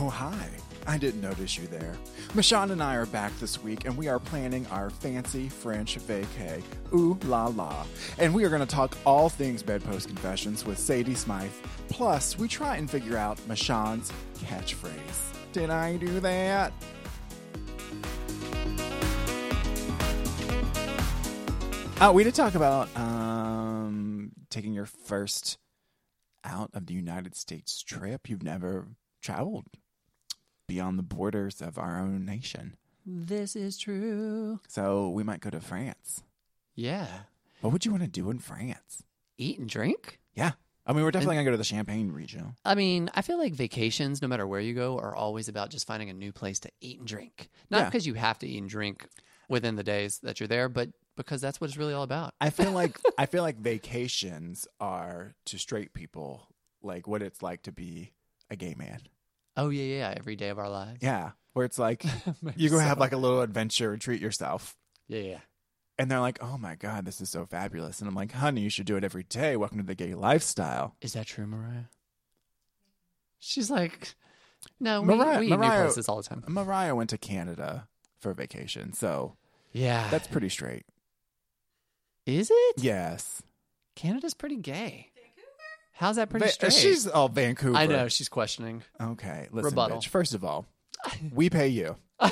Oh, hi. I didn't notice you there. Michonne and I are back this week, and we are planning our fancy French vacay. Ooh la la. And we are going to talk all things Bedpost Confessions with Sadie Smythe. Plus, we try and figure out Michonne's catchphrase. Did I do that? Oh, we did talk about um, taking your first out of the United States trip. You've never traveled beyond the borders of our own nation. This is true. So we might go to France. Yeah. What would you want to do in France? Eat and drink? Yeah. I mean, we're definitely going to go to the Champagne region. I mean, I feel like vacations, no matter where you go, are always about just finding a new place to eat and drink. Not Yeah. because you have to eat and drink within the days that you're there, but because that's what it's really all about. I feel like I feel like vacations are to straight people like what it's like to be a gay man. Oh, yeah, yeah, every day of our lives. Yeah, where it's like you go so. have like a little adventure treat yourself. Yeah, yeah. And they're like, "Oh my god, this is so fabulous." And I'm like, "Honey, you should do it every day. Welcome to the gay lifestyle." Is that true, Mariah? She's like, no, we, Mariah- we new Mariah- places all the time. Mariah went to Canada for vacation, so Yeah. that's pretty straight. Is it? Yes. Canada's pretty gay. How's that pretty Va- straight? she's all Vancouver. I know, she's questioning. Okay, listen, Rebuttal. bitch. First of all, we pay you.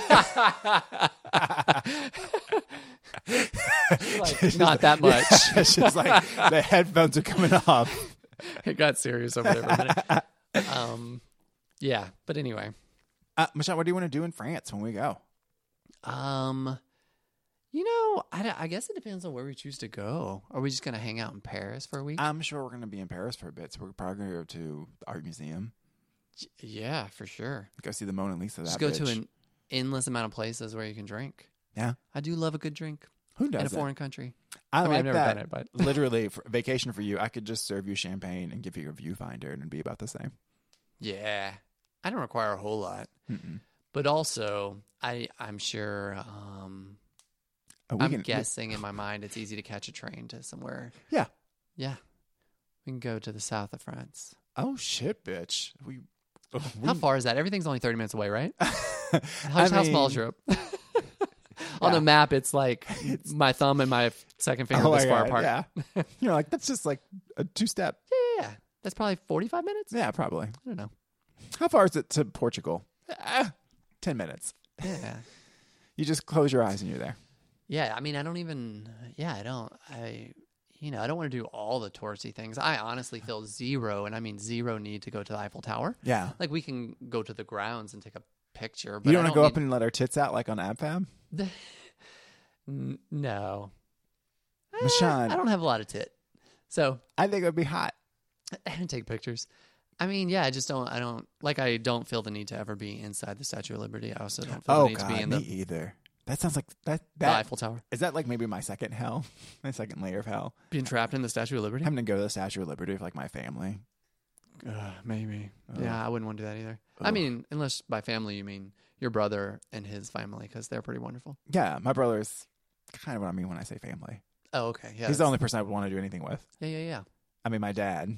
Like, not that much. She's like, the headphones are coming off. it got serious over there for a minute. Um, yeah, but anyway, Uh, Michelle, what do you want to do in France when we go? um, you know, I guess it depends on where we choose to go. Are we just gonna hang out in Paris for a week? I'm sure we're going to be in Paris for a bit, so we're probably going to go to the art museum, yeah, for sure. go see the Mona Lisa. Just that go to an endless amount of places where you can drink. Yeah. I do love a good drink Who does in a it? foreign country. I, I mean, like I've never that. done it, but Literally, for vacation for you, I could just serve you champagne and give you a viewfinder, and it'd be about the same. yeah, I don't require a whole lot. Mm-mm. But also, I I'm sure. Um, Oh, I'm can- guessing in my mind it's easy to catch a train to somewhere. Yeah. Yeah. We can go to the south of France. Oh shit, bitch! We. How far is that? Everything's only 30 minutes away, right? How, I how small is Europe? On Yeah. a map, it's like my thumb and my second finger Oh this far God, apart. Yeah, you're like that's just like a two step. Yeah, yeah. That's probably 45 minutes? Yeah, probably. I don't know. How far is it to Portugal? Ah, Ten minutes. Yeah. You just close your eyes and you're there. Yeah, I mean, I don't even. Yeah, I don't. I, you know, I don't want to do all the touristy things. I honestly feel zero, and I mean zero need to go to the Eiffel Tower. Yeah. Like we can go to the grounds and take a picture. But You don't want to go need- up and let our tits out like on AbFab? N- no, Eh, Michonne. I don't have a lot of tit, so I think it would be hot. and take pictures. I mean, yeah, I just don't. I don't like. I don't feel the need to ever be inside the Statue of Liberty. I also don't feel Oh the need god, to be in the, either. That sounds like that. the That Eiffel Tower. is that like maybe my second hell, my second layer of hell. Being trapped in the Statue of Liberty. Having to go to the Statue of Liberty with like my family. Uh, maybe. Ugh. Yeah, I wouldn't want to do that either. I mean, unless by family you mean your brother and his family, because they're pretty wonderful. Yeah, my brother's kind of what I mean when I say family. Oh, okay. Yeah. He's the only person I would want to do anything with. Yeah, yeah, yeah. I mean, my dad,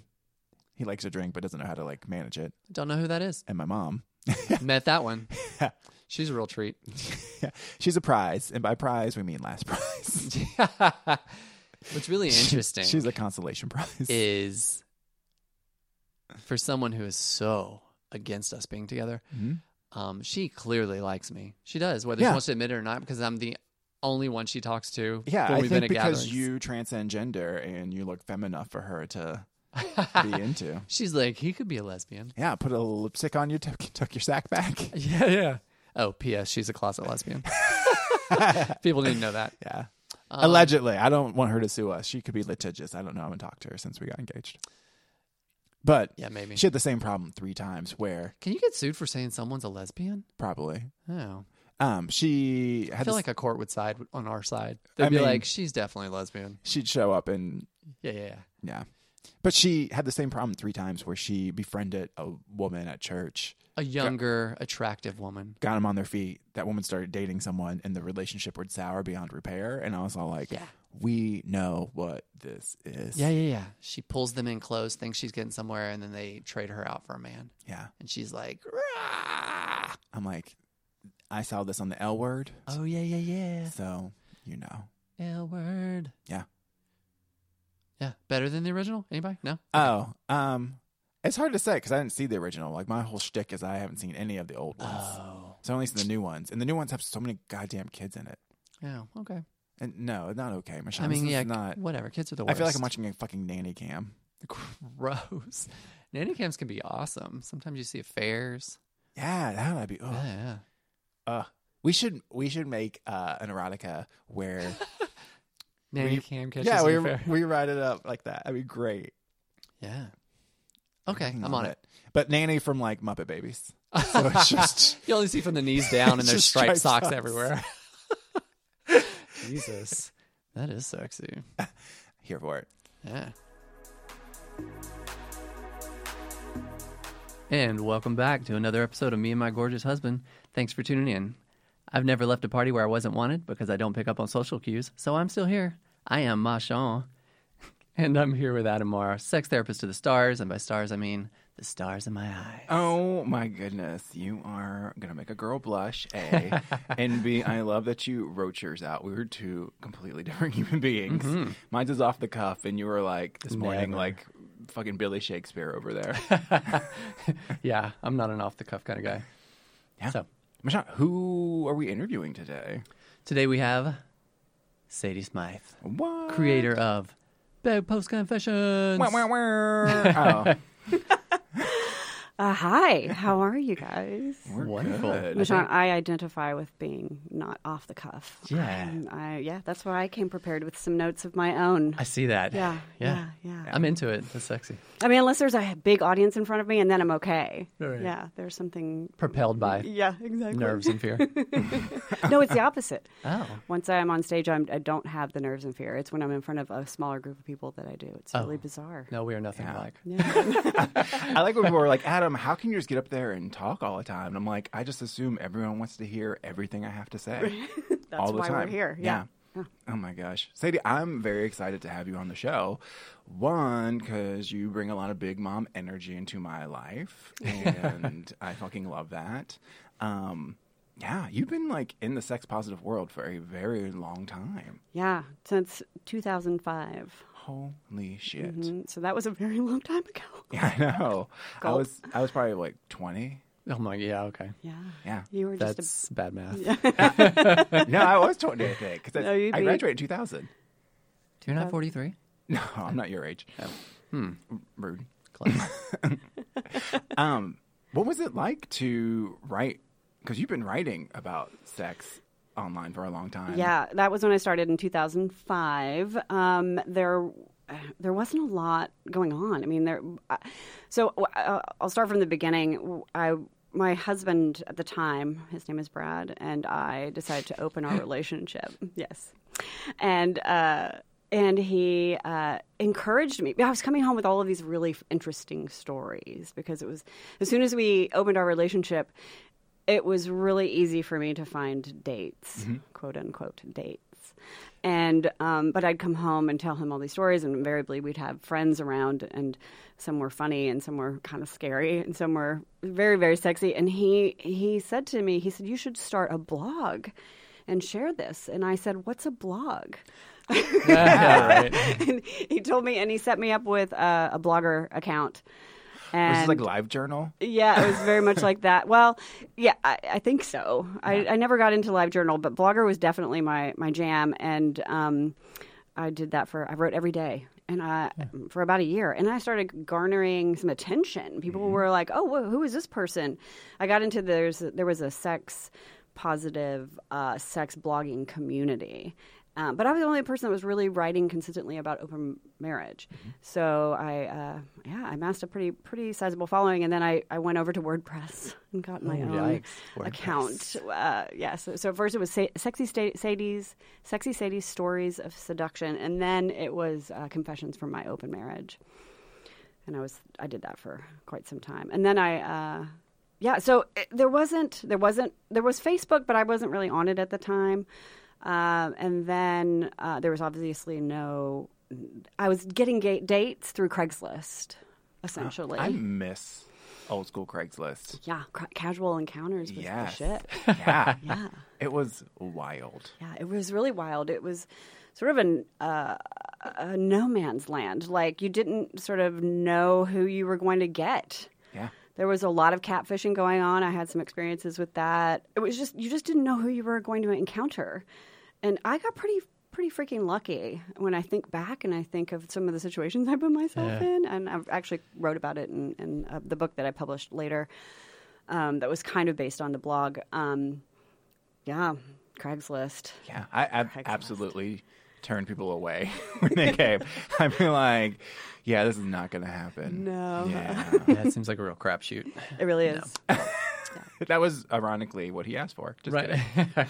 he likes to drink but doesn't know how to like manage it, Don't know who that is. and my mom, Met that one. She's a real treat. yeah. she's a prize, and by prize we mean last prize. What's really She- interesting she's a consolation prize. is for someone who is so against us being together. Mhm. Um, she clearly likes me. She does, whether Yeah. she wants to admit it or not, because I'm the only one she talks to. Yeah, I we've think because gatherings. you transcend gender and you look femme enough for her to be into. She's like, he could be a lesbian. Yeah, put a little lipstick on you, tuck, tuck your sack back. Yeah, yeah. Oh, P.S. She's a closet lesbian. People didn't know that. Yeah. Um, Allegedly. I don't want her to sue us. She could be litigious. I don't know. I haven't talked to her since we got engaged. But Yeah, maybe. she had the same problem three times where Can you get sued for saying someone's a lesbian? probably Oh, um she I had feel this, like a court would side on our side. They'd I be mean- like, "She's definitely a lesbian." she'd show up and Yeah, yeah, yeah. yeah. But she had the same problem three times where she befriended a woman at church, A younger, attractive woman. got them on their feet. That woman started dating someone and the relationship would sour beyond repair. And I was all like, Yeah. we know what this is. Yeah, yeah, yeah. She pulls them in close, thinks she's getting somewhere, and then they trade her out for a man. Yeah. And she's like, "Rah!" I'm like, I saw this on the L word. "Oh yeah, yeah, yeah, So, you know. L word." Yeah. Yeah, better than the original. Anybody? No. Oh, um, it's hard to say because I didn't see the original. Like my whole shtick is I haven't seen any of the old ones, Oh. so I only seen the new ones, and the new ones have so many goddamn kids in it. Yeah. Okay. And no, not okay, Michelle. I mean, yeah. not. Whatever. Kids are the worst. I feel like I'm watching a fucking nanny cam. Gross. Nanny cams can be awesome. Sometimes you see affairs. Yeah, that would be. Oh, Yeah, yeah. uh, we should we should make uh, an erotica where Nanny We- cam catches yeah we affair. we write it up like that. That'd be great. Yeah. Okay, I'm on it. But nanny from like Muppet Babies. So it's just You only see from the knees down, and there's striped striped socks socks. everywhere. Jesus, that is sexy. here for it. Yeah. And welcome back to another episode of Me and My Gorgeous Husband. Thanks for tuning in. I've never left a party where I wasn't wanted because I don't pick up on social cues, so I'm still here. I am Machan. And I'm here with Adam Marr, sex therapist to the stars, and by stars I mean the stars in my eyes. Oh my goodness, you are gonna make a girl blush. A and B. I love that you wrote yours out. We were two completely different human beings. Mm-hmm. Mine's is off the cuff, and you were like this morning, Never. like fucking Billy Shakespeare over there. yeah, I'm not an off the cuff kind of guy. Yeah. So Michelle, who are we interviewing today? today we have Sadie Smythe, What? creator of Bedpost Confessions. Wah, wah, wah. Oh, Uh, hi, how are you guys? we're Wonderful. good. Michelle, I identify with being not off the cuff. Yeah. I'm- I, yeah, that's why I came prepared with some notes of my own. I see that. Yeah, yeah, yeah, yeah. I'm into it. That's sexy. I mean, unless there's a big audience in front of me, and then I'm okay. Right. Yeah, there's something. Propelled by Yeah, exactly. nerves and fear. no, it's the opposite. oh, Once I'm on stage, I'm, I don't have the nerves and fear. It's when I'm in front of a smaller group of people that I do. It's really Oh. bizarre. no, we are nothing Yeah. alike. Yeah. I like when people were like, Adam, how can you just get up there and talk all the time? And I'm like, I just assume everyone wants to hear everything I have to say. That's all the why time. we're here. Yeah. Oh my gosh. Sadie, I'm very excited to have you on the show. One, because you bring a lot of big mom energy into my life, and I fucking love that. Um, yeah, you've been like in the sex positive world for a very long time. Yeah, since 2005. Holy shit. Mhm. So that was a very long time ago. Yeah, I know. I was I was probably like 20. Oh my, yeah, okay. Yeah. Yeah. You were just a bad math. no, I was 20, I think. 'cause I, No, you'd I graduated in 2000. You're not 43. No, I'm not your age. Hmm. Rude. Close. Um, what was it like to write? Because you've been writing about sex online for a long time. Yeah, that was when I started in 2005. Um, there, there wasn't a lot going on. I mean, there. uh, So uh, I'll start from the beginning. I, my husband at the time, his name is Brad, and I decided to open our relationship. Yes, and. Uh, and he uh, encouraged me. I was coming home with all of these really interesting stories because it was as soon as we opened our relationship, it was really easy for me to find dates, quote unquote dates. And um, but I'd come home and tell him all these stories, and invariably we'd have friends around, and some were funny, and some were kind of scary, and some were very very sexy. And he he said to me, he said, "You should start a blog." And share this. And I said, What's a blog? yeah, right. and he told me, and he set me up with uh, a blogger account. And Was this like live journal? yeah, it was very much like that. Well, yeah, I, I think so. I, I never got into LiveJournal, but Blogger was definitely my my jam, and um, I did that for. I wrote every day, and I, for about a year, and I started garnering some attention. People were like, "Oh, wh- who is this person?" I got into there's there was a sex positive uh, sex blogging community. Um, but I was the only person that was really writing consistently about open marriage. So I, uh, yeah, I amassed a pretty pretty sizable following, and then I, I went over to WordPress and got my Oh, own account. Uh, yeah, so, so at first it was Sa- sexy Sta- Sadie's sexy Sadie's stories of seduction, and then it was uh, confessions from my open marriage, and I was I did that for quite some time, and then I. Uh, yeah, so it, there wasn't there wasn't there was Facebook, but I wasn't really on it at the time. Um, and then uh, there was obviously no. I was getting ga- dates through Craigslist, essentially. I miss old school Craigslist. yeah, cra- casual encounters was Yes. shit. Yeah. Yeah. It was wild. Yeah, it was really wild. It was sort of an, uh, a no man's land. Like you didn't sort of know who you were going to get. There was a lot of catfishing going on. I had some experiences with that. It was just you just didn't know who you were going to encounter, and I got pretty pretty freaking lucky when I think back and I think of some of the situations I put myself Yeah. in. And I actually wrote about it in, in uh, the book that I published later. Um, that was kind of based on the blog. Um, yeah, Craigslist. Yeah. I, I Craigslist. absolutely turned people away when they came. I'd be like, yeah, this is not going to happen. No. Yeah. Yeah, it seems like a real crapshoot. It really is. that was ironically what he asked for. Just Right. kidding.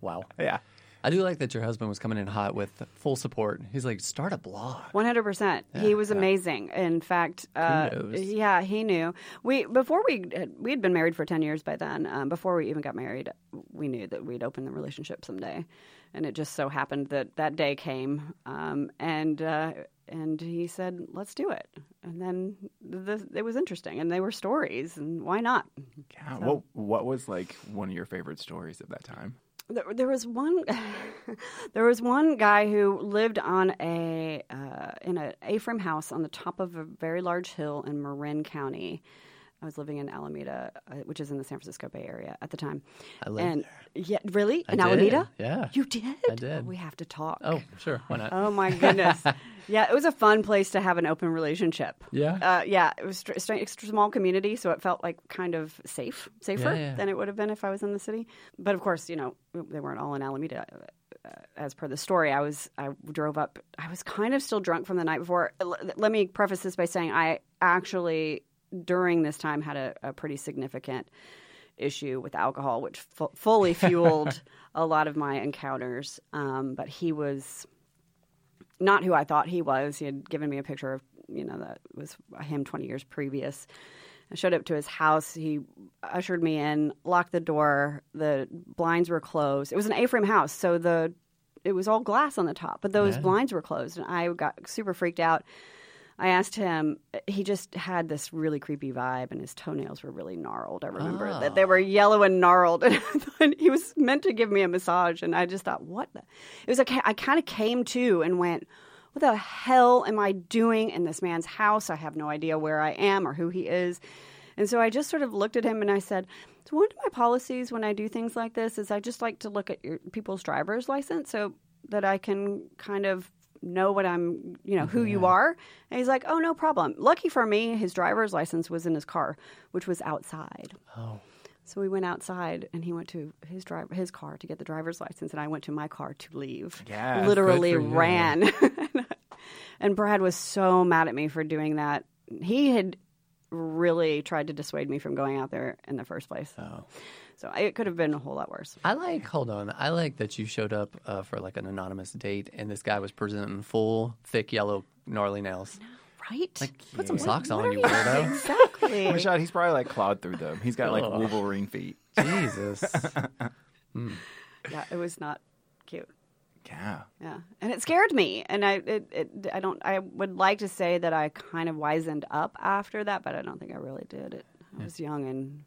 wow. Yeah. I do like that your husband was coming in hot with full support. He's like, start a blog. One hundred percent. He was amazing. In fact, uh, yeah, he knew. We before we had, we had been married for ten years by then. Um, before we even got married, we knew that we'd open the relationship someday, and it just so happened that that day came. Um, and uh, and he said, "Let's do it." And then the, it was interesting, and they were stories, and why not? Yeah. What, what was like one of your favorite stories of that time? There, there was one. there was one guy who lived on a uh, in an A-frame house on the top of a very large hill in Marin County. I was living in Alameda, uh, which is in the San Francisco Bay Area at the time. I lived and yeah, really I in did, Alameda. yeah. you did. I did. We have to talk. Oh, sure. Why not? Oh my goodness. yeah, it was a fun place to have an open relationship. Yeah? Uh, yeah, it was extra small community, so it felt like kind of safe, safer Yeah, yeah. than it would have been if I was in the city. But of course, you know, they weren't all in Alameda. Uh, as per the story, I was I drove up. I was kind of still drunk from the night before. L- let me preface this by saying I actually during this time had a, a pretty significant issue with alcohol, which fu- fully fueled a lot of my encounters. Um, but he was not who I thought he was. He had given me a picture of, you know, that was him 20 years previous. I showed up to his house. He ushered me in, locked the door. The blinds were closed. It was an A-frame house, so the it was all glass on the top, but those Yeah. blinds were closed, and I got super freaked out. I asked him. He just had this really creepy vibe, and his toenails were really gnarled. I remember that they were oh. yellow and gnarled, and he was meant to give me a massage, and I just thought, what? The? It was like I kind of came to and went, "What the hell am I doing in this man's house? I have no idea where I am or who he is." And so I just sort of looked at him and I said, "So one of my policies when I do things like this is I just like to look at your people's driver's license so that I can kind of know what I'm, you know, who you are." And he's like, "Oh, no problem." Lucky for me, his driver's license was in his car, which was outside. Oh. So we went outside, and he went to his driver his car to get the driver's license, and I went to my car to leave. Yeah, literally ran. and Brad was so mad at me for doing that. He had really tried to dissuade me from going out there in the first place. Oh. So it could have been a whole lot worse. I like, hold on. I like that you showed up uh, for like an anonymous date and this guy was presenting full, thick, yellow, gnarly nails. Right? Like, put some socks What on, are you we- weirdo. Exactly. Rashad, he's probably like clawed through them. He's got like Ugh. Wolverine feet. Jesus. yeah, it was not cute. Yeah. Yeah, and it scared me, and I, it, it, I don't, I would like to say that I kind of wizened up after that, but I don't think I really did. It, I was young and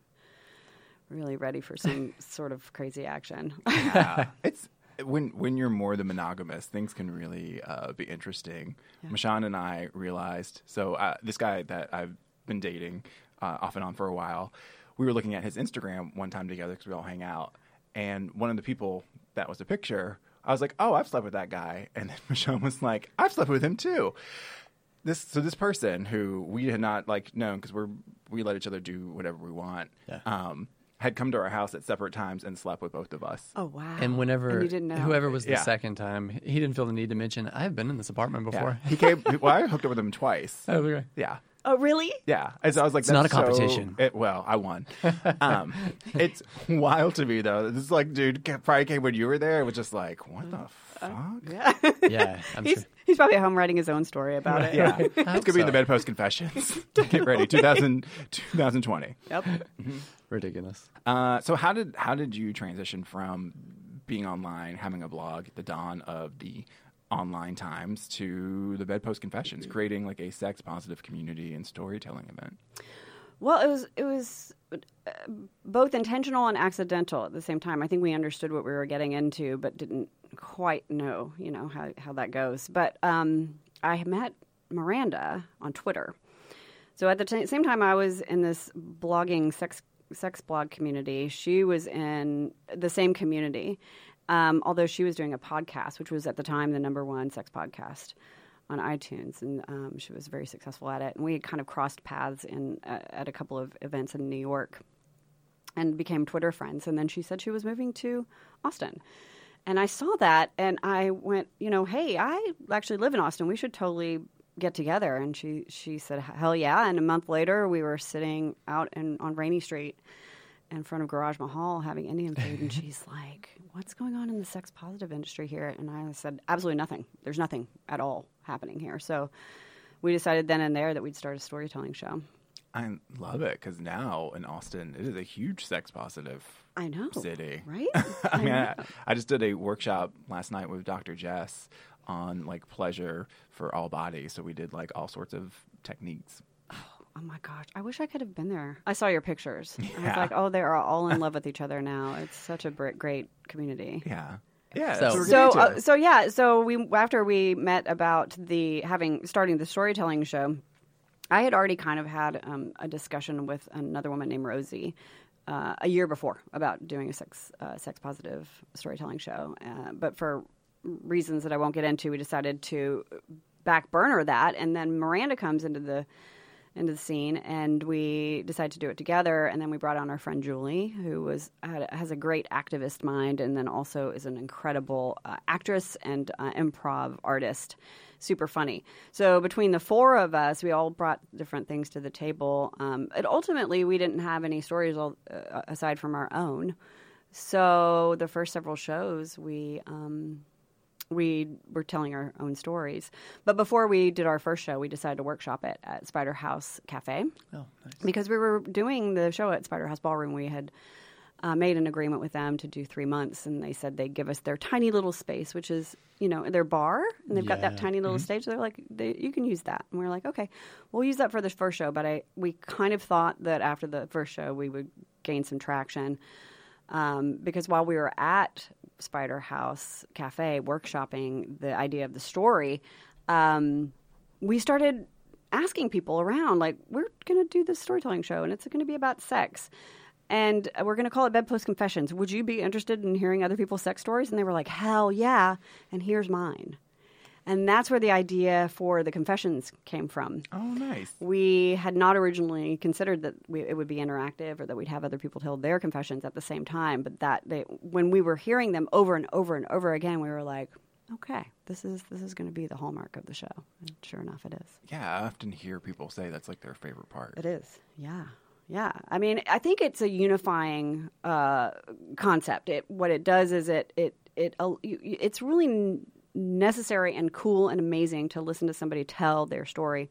really ready for some sort of crazy action. yeah. it's when when you're more the monogamous, things can really uh, be interesting. Michonne and I realized so uh, this guy that I've been dating uh, off and on for a while, we were looking at his Instagram one time together because we all hang out, and one of the people that was a picture, I was like, oh, I've slept with that guy, and then Michonne was like, I've slept with him too. This so this person who we had not like known because we're we let each other do whatever we want. Yeah. Um, had come to our house at separate times and slept with both of us. oh wow! And whenever And you didn't know whoever was the Yeah. second time, he didn't feel the need to mention, I've been in this apartment Yeah. before. He came. Well, I hooked up with him twice. Oh, okay. Yeah. Oh really? Yeah. And so I was like, It's not a competition. so- it, well, I won. um, it's wild to me though. This is like, dude, probably came when you were there. It was just like, what the uh, uh, fuck? Yeah. Yeah, I'm he's sure. he's probably at home writing his own story about it. Yeah. It's gonna be in the bedpost confessions. Get ready, 2000, 2020. Yep. Mm-hmm. Ridiculous. Uh, so how did how did you transition from being online, having a blog the dawn of the online times to the Bedpost Confessions, creating like a sex positive community and storytelling event? Well, it was it was uh, both intentional and accidental at the same time. I think we understood what we were getting into, but didn't quite know, you know, how how that goes. But um, I met Miranda on Twitter. So at the t- same time, I was in this blogging sex sex blog community. She was in the same community, um, although she was doing a podcast, which was at the time the number one sex podcast on iTunes, and um, she was very successful at it. And we kind of crossed paths in uh, at a couple of events in New York, and became Twitter friends. And then she said she was moving to Austin, and I saw that, and I went, you know, hey, I actually live in Austin. We should totally get together. And she she said, hell yeah. And a month later, we were sitting out in, on Rainey Street in front of G'Raj Mahal having Indian food, and she's like, "What's going on in the sex positive industry here?" And I said, "Absolutely nothing. There's nothing at all happening here." So we decided then and there that we'd start a storytelling show. I love it because now in Austin, it is a huge sex positive I know, city. right? I mean, I, I just did a workshop last night with Dr. Jess on like pleasure for all bodies. So we did like all sorts of techniques. Oh my gosh, I wish I could have been there. I saw your pictures. I was like, oh, they are all in love with each other now. It's such a br- great community. Yeah. Yeah. So- So, uh, so yeah, so we after we met about the having starting the storytelling show, I had already kind of had um, a discussion with another woman named Rosie uh, a year before about doing a sex uh, sex positive storytelling show, uh, but for reasons that I won't get into, we decided to back burner that, and then Miranda comes into the into the scene, and we decided to do it together. And then we brought on our friend Julie, who was has a great activist mind, and then also is an incredible uh, actress and uh, improv artist. Super funny. So between the four of us, we all brought different things to the table. Um, and ultimately, we didn't have any stories all, uh, aside from our own. So the first several shows, we um, we were telling our own stories. But before we did our first show, we decided to workshop it at Spider House Cafe Oh, nice. because we were doing the show at Spider House Ballroom. We had uh, made an agreement with them to do three months, and they said they'd give us their tiny little space, which is you know their bar, and they've got that tiny little stage. They're like, they, you can use that, and we are like, okay, we'll use that for the first show. But I we kind of thought that after the first show, we would gain some traction. Um, because while we were at Spider House Cafe workshopping the idea of the story, um, we started asking people around, like, we're going to do this storytelling show and it's going to be about sex. And we're going to call it Bedpost Confessions. Would you be interested in hearing other people's sex stories? And they were like, hell yeah. And here's mine. And that's where the idea for the confessions came from. oh, nice. We had not originally considered that we, it would be interactive or that we'd have other people tell their confessions at the same time. But that they, when we were hearing them over and over and over again, we were like, okay, this is this is going to be the hallmark of the show. And sure enough, it is. Yeah, I often hear people say that's like their favorite part. It is. Yeah. Yeah. I mean, I think it's a unifying uh, concept. It what it does is it it it uh, it's really necessary and cool and amazing to listen to somebody tell their story.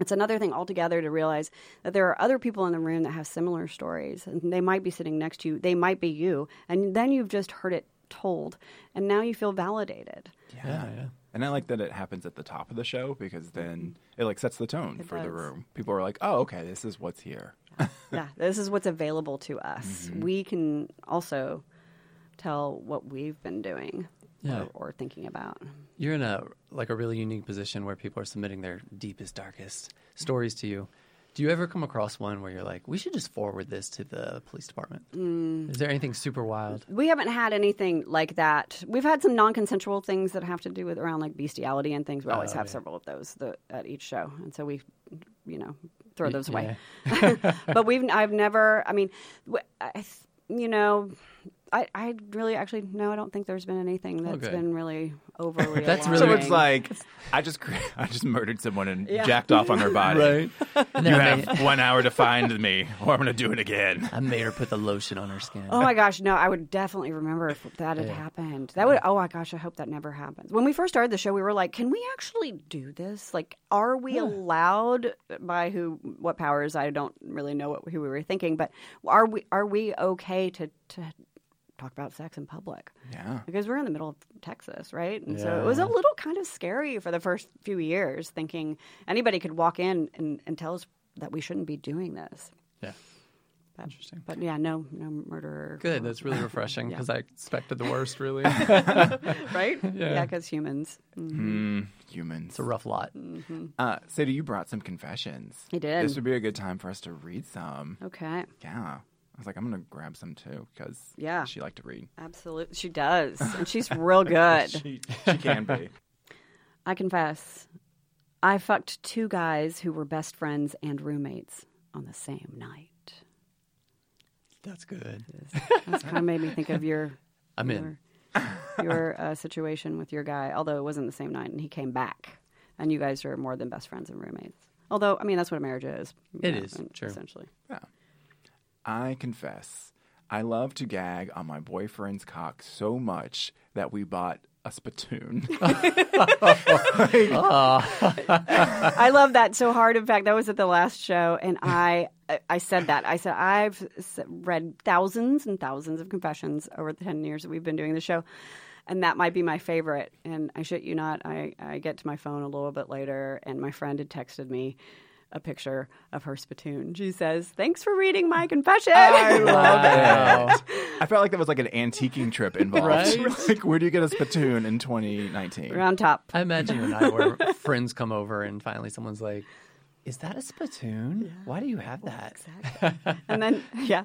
It's another thing altogether to realize that there are other people in the room that have similar stories, and they might be sitting next to you. They might be you, and then you've just heard it told, and now you feel validated. Yeah, yeah. And I like that it happens at the top of the show because then mm-hmm. it like sets the tone It for the room. People are like, "Oh, okay, this is what's here." yeah, this is what's available to us. Mm-hmm. We can also tell what we've been doing Yeah. or, or thinking about. You're in a like a really unique position where people are submitting their deepest, darkest stories to you. Do you ever come across one where you're like, we should just forward this to the police department? Mm. Is there anything super wild? We haven't had anything like that. We've had some non-consensual things that have to do with around like bestiality and things. We always Oh, have yeah. several of those the, at each show, and so we, you know, throw those away. but we've I've never. I mean, I, you know. I, I really actually no I don't think there's been anything oh, that's Okay. been really overly That's alarming. really- So it's like I just cre- I just murdered someone and Yeah. jacked off on their body. And You then I have one hour to find me, or I'm going to do it again. I made her put the lotion on her skin. Oh my gosh, no, I would definitely remember if that had Yeah. happened. That would oh my gosh, I hope that never happens. When we first started the show, we were like, can we actually do this? Like are we allowed by who what powers? I don't really know what who we were thinking, but are we are we okay to to talk about sex in public Yeah. because we're in the middle of Texas, right? And so it was a little kind of scary for the first few years, thinking anybody could walk in and, and tell us that we shouldn't be doing this. Yeah. But, Interesting. But yeah, no, no murder. Good. That's really refreshing Yeah. because I expected the worst, really. right? Yeah. Yeah, because humans. Mm. Mm, humans. It's a rough lot. Uh, Sadie, you brought some confessions. I did. This would be a good time for us to read some. Okay, Yeah. I was like, I'm going to grab some too because Yeah. she liked to read. absolutely. She does, and she's real good. She, she can be. I confess, I fucked two guys who were best friends and roommates on the same night. That's good. That's kind of made me think of your. I'm in. Your, your uh, situation with your guy, although it wasn't the same night, and he came back, and you guys are more than best friends and roommates. Although, I mean, that's what a marriage is. It It is, is, sure. essentially. Yeah. I confess, I love to gag on my boyfriend's cock so much that we bought a spittoon. Ah. I love that so hard. In fact, that was at the last show, and I I said that. I said I've read thousands and thousands of confessions over the ten years that we've been doing the show, and that might be my favorite. And I shit you not, I I get to my phone a little bit later, and my friend had texted me. A picture of her spittoon. She says, "Thanks for reading my confession." I love it. I felt like that was like an antiquing trip involved. Right? like, where do you get a spittoon in 2019? We're on top. I imagine you and I where friends come over and finally someone's like, Is that a spittoon? Why do you have that? Exactly. and then, yeah,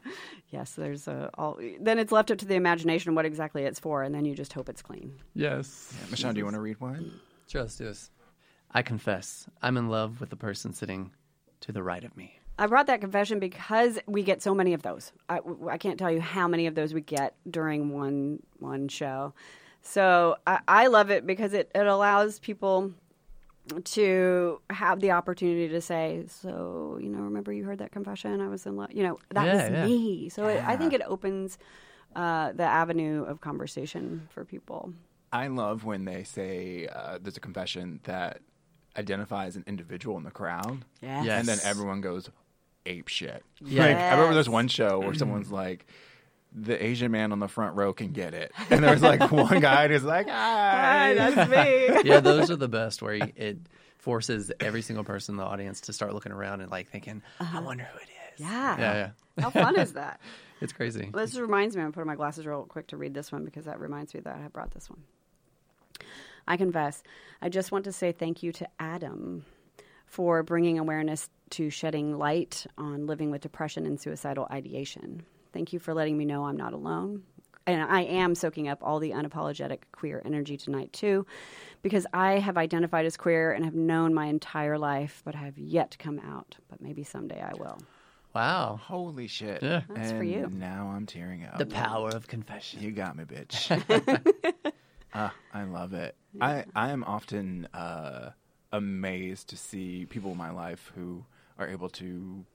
yes, there's a all. Then it's left up to the imagination what exactly it's for, and then you just hope it's clean. Yes. Michelle, do you want to read one? Sure, let's do this. I confess, I'm in love with the person sitting to the right of me. I brought that confession because we get so many of those. I, I can't tell you how many of those we get during one one show. So I, I love it because it, it allows people to have the opportunity to say, so you know, remember you heard that confession? I was in love. You know, that Yeah, was yeah. me. So it, I think it opens uh, the avenue of conversation for people. I love when they say uh, there's a confession that identifies an individual in the crowd, Yeah. Yes. and then everyone goes ape shit. Yeah. Like, I remember there's Yes. one show where someone's like, "The Asian man on the front row can get it," and there's like one guy who's like, Hi, "Hi." that's me. Yeah, those are the best where you- it forces every single person in the audience to start looking around and like thinking, I uh-huh. wonder who it is. Yeah. Yeah, yeah. How fun is that? It's crazy. Well, this reminds me, I'm putting my glasses real quick to read this one because that reminds me that I brought this one. I confess, I just want to say thank you to Adam for bringing awareness to shedding light on living with depression and suicidal ideation. Thank you for letting me know I'm not alone. And I am soaking up all the unapologetic queer energy tonight, too, because I have identified as queer and have known my entire life, but I have yet to come out. But maybe someday I will. Wow. Holy shit! Yeah. That's for you. Now I'm tearing up. The power of confession. You got me, bitch. Ah, I love it. I, I am often uh, amazed to see people in my life who are able to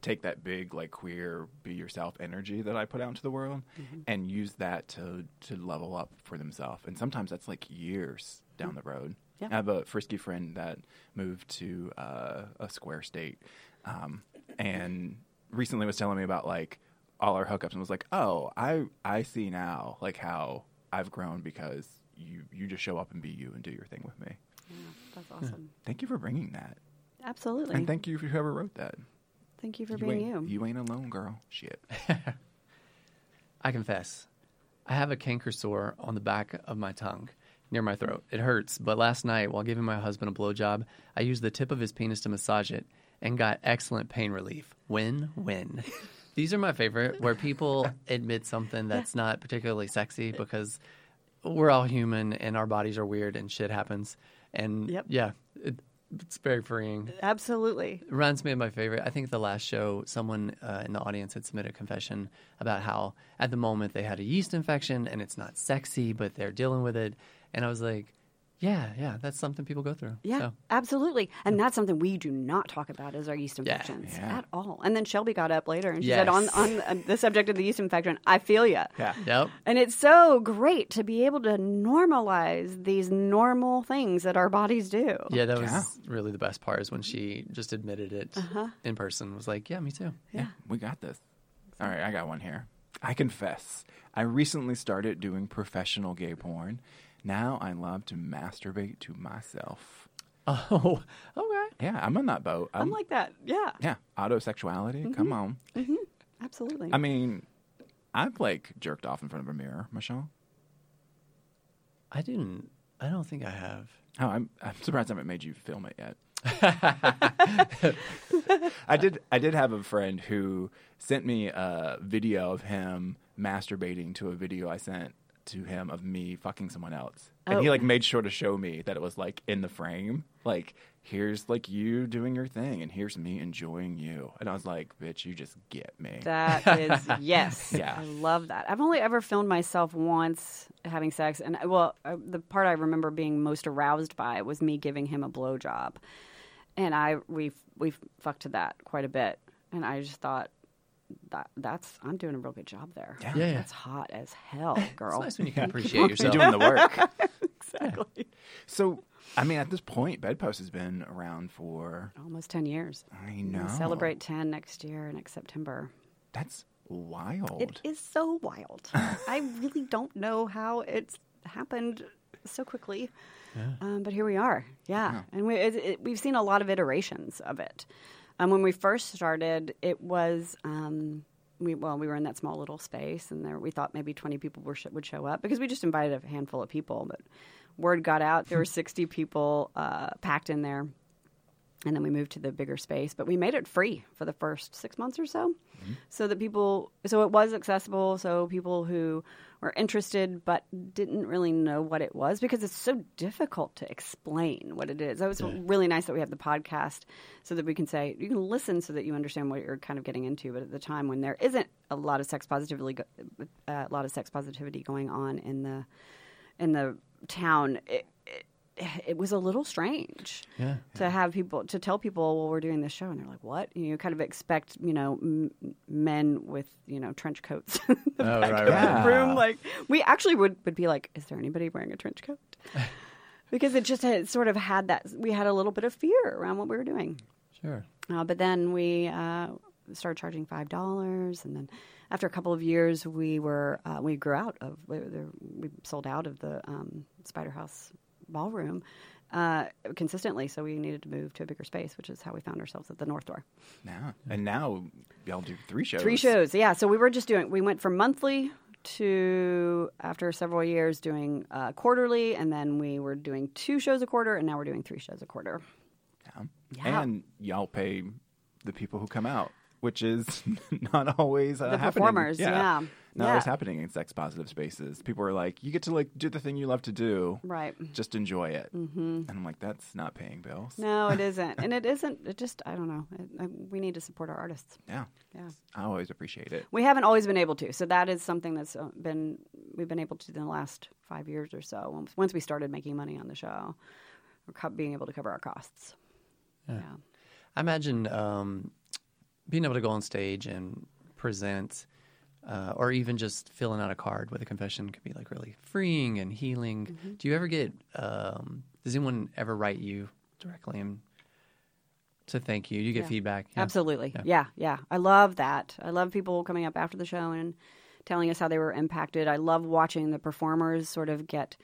take that big, like queer, be yourself energy that I put out into the world and use that to to level up for themselves. And sometimes that's like years down the road. Yeah. I have a frisky friend that moved to uh, a square state, um, and recently was telling me about like all our hookups and was like, "Oh, I I see now like how I've grown because you you just show up and be you and do your thing with me." Yeah, that's awesome. Thank you for bringing that, Absolutely. and thank you for whoever wrote that. Thank you for you being you. You ain't alone, girl. Shit. I confess, I have a canker sore on the back of my tongue near my throat. It hurts, but last night, while giving my husband a blowjob, I used the tip of his penis to massage it and got excellent pain relief. Win win. These are my favorite, where people admit something that's not particularly sexy because we're all human and our bodies are weird and shit happens. And Yep. yeah, it, it's very freeing. Absolutely. Reminds me of my favorite. I think the last show, someone uh, in the audience had submitted a confession about how at the moment they had a yeast infection and it's not sexy, but they're dealing with it. And I was like, yeah, yeah, that's something people go through. Yeah, So, absolutely. And that's something we do not talk about is our yeast infections Yeah. at all. And then Shelby got up later and she said, on, on uh, the subject of the yeast infection, I feel you. Yeah. yep. And it's so great to be able to normalize these normal things that our bodies do. Yeah, that was Yeah. really the best part is when she just admitted it Uh-huh. in person. Was like, yeah, me too. Yeah. We got this. All right, I got one here. I confess, I recently started doing professional gay porn. Now I love to masturbate to myself. Oh, okay. Yeah, I'm on that boat. I'm, I'm like that. Yeah, yeah, autosexuality. Come mm-hmm. on. Mm-hmm, absolutely. I mean, I've like jerked off in front of a mirror, Michelle. I didn't. I don't think I have. Oh, I'm I'm surprised I haven't made you film it yet. I did I did have a friend who sent me a video of him masturbating to a video I sent to him of me fucking someone else. And he Oh. like made sure to show me that it was like in the frame. Like here's like you doing your thing and here's me enjoying you. And I was like, bitch, you just get me. That is yes. Yeah. I love that. I've only ever filmed myself once having sex, and well, uh, the part I remember being most aroused by was me giving him a blowjob, and I we we fucked to that quite a bit, and I just thought that that's I'm doing a real good job there. Yeah. Yeah, yeah. That's hot as hell, girl. It's girl. nice when you can appreciate You're yourself. doing the work. exactly. so I mean at this point, Bedpost has been around for Almost ten years. I We know. celebrate ten next year, next September. That's wild. It is so wild. I really don't know how it's happened so quickly. Um, but here we are. Yeah. And we, it, it, we've seen a lot of iterations of it. Um, when we first started, it was. Um, we, well, we were in that small little space, and there we thought maybe 20 people were, would show up because we just invited a handful of people. But word got out, there were 60 people uh, packed in there and then we moved to the bigger space but we made it free for the first six months or so so that people so it was accessible so people who were interested but didn't really know what it was because it's so difficult to explain what it is. So it's really nice that we have the podcast so that we can say you can listen so that you understand what you're kind of getting into but at the time when there isn't a lot of sex positivity uh, a lot of sex positivity going on in the in the town it, it, was a little strange Yeah. to have people to tell people well we're doing this show and they're like what? You kind of expect you know m- men with you know trench coats in the Oh, back right, of the room. Like we actually would would be like is there anybody wearing a trench coat? Because it just had sort of had that we had a little bit of fear around what we were doing. Sure. uh, but then we uh, started charging five dollars, and then after a couple of years, we were uh, we grew out of we, we sold out of the um, Spider House ballroom uh, consistently. So we needed to move to a bigger space, which is how we found ourselves at the North Door. now. And now y'all do three shows. Three shows, yeah. So we were just doing. We went from monthly to after several years doing uh, quarterly, and then we were doing two shows a quarter, and now we're doing three shows a quarter. Yeah. Yeah. And y'all pay the people who come out, which is not always uh, The happening. performers, yeah. Not always Yeah. happening in sex positive spaces. People are like, you get to like do the thing you love to do, Right. just enjoy it. Mm-hmm. And I'm like, that's not paying bills. No, it isn't, and it isn't. It just I don't know. It, I, we need to support our artists. Yeah. Yeah. I always appreciate it. We haven't always been able to, so that is something that's been we've been able to in the last five years or so. Once- Once we started making money on the show, or co- being able to cover our costs. Yeah. I imagine um, being able to go on stage and present, uh, or even just filling out a card with a confession, could be like really freeing and healing. Mm-hmm. Do you ever get? Um, does anyone ever write you directly and to thank you? You get Yeah. feedback? Yeah. Absolutely. Yeah. Yeah. yeah, I love that. I love people coming up after the show and telling us how they were impacted. I love watching the performers sort of get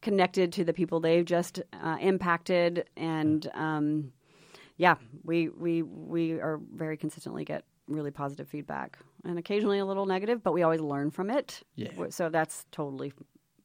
connected to the people they've just uh, impacted, and um, yeah, we we we are very consistently get really positive feedback, and occasionally a little negative, but we always learn from it. Yeah. So that's totally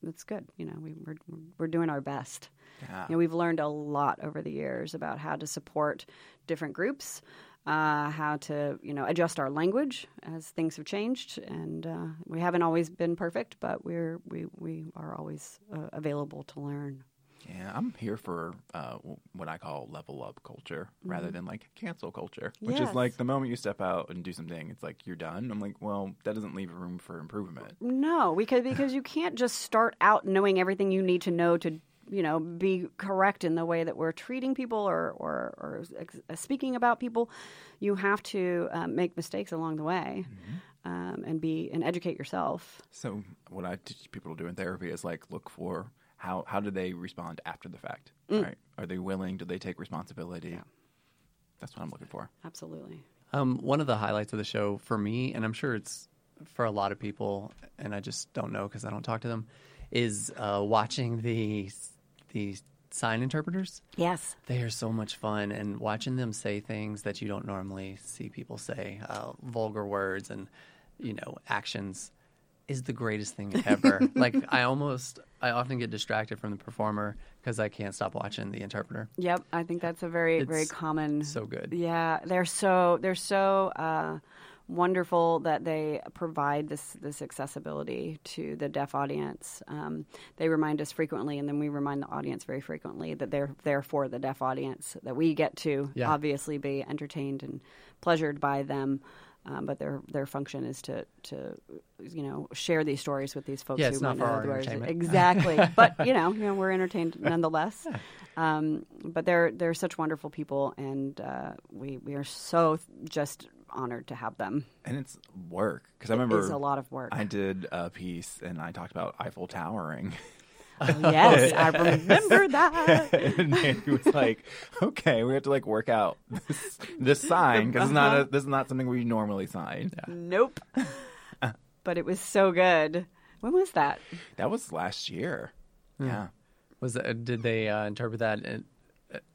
that's good. You know, we, we're we're doing our best. Yeah. You know, we've learned a lot over the years about how to support different groups, uh, how to you know adjust our language as things have changed, and uh, we haven't always been perfect, but we're we we are always uh, available to learn. Yeah, I'm here for uh, what I call level up culture rather than like cancel culture, which is Mm-hmm. Like the moment you step out and do something, it's like you're done. I'm like, well, that doesn't leave room for improvement. No, because because you can't just start out knowing everything you need to know to you know be correct in the way that we're treating people or or, or ex- uh, speaking about people. You have to um, make mistakes along the way um, and be and educate yourself. So what I teach people to do in therapy is like look for how how do they respond after the fact, Mm. right? Are they willing? Do they take responsibility? Yeah. That's what I'm looking for. Absolutely. Um, one of the highlights of the show for me, and I'm sure it's for a lot of people, and I just don't know because I don't talk to them, is uh, watching the the sign interpreters. Yes. They are so much fun, and watching them say things that you don't normally see people say, uh, vulgar words and you know actions, is the greatest thing ever. like I almost, I often get distracted from the performer because I can't stop watching the interpreter. Yep, I think that's a very very common. so good. Yeah, they're so they're so uh, wonderful that they provide this this accessibility to the deaf audience. Um, they remind us frequently, and then we remind the audience very frequently that they're there for the deaf audience. That we get to Yeah. obviously be entertained and pleasured by them. Um, but their their function is to, to you know share these stories with these folks. Yeah, who it's not might for know our the words. entertainment. Exactly, but you know, you know, we're entertained nonetheless. Um, but they're they're such wonderful people, and uh, we we are so just honored to have them. And it's work because I It remember is a lot of work. I did a piece and I talked about Eiffel Towering. Oh, yes, I remember that. and he was like, "Okay, we have to like work out this, this sign because it's not a, this is not something we normally sign." nope. but it was so good. When was that? That was last year. Hmm. Yeah, Was that, did they uh, interpret that in,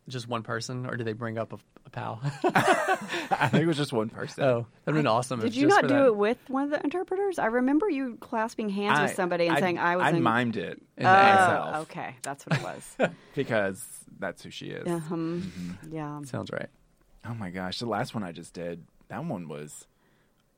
just one person, or did they bring up a, a pal? I think it was just one person. oh, that'd been awesome. if Did you just not do that- it with one of the interpreters? I remember you clasping hands with somebody and saying, "I was." I in... mimed it In Oh, myself okay, that's what it was. because that's who she is. um, Mm-hmm. Yeah. Sounds right. Oh my gosh, the last one I just did, that one was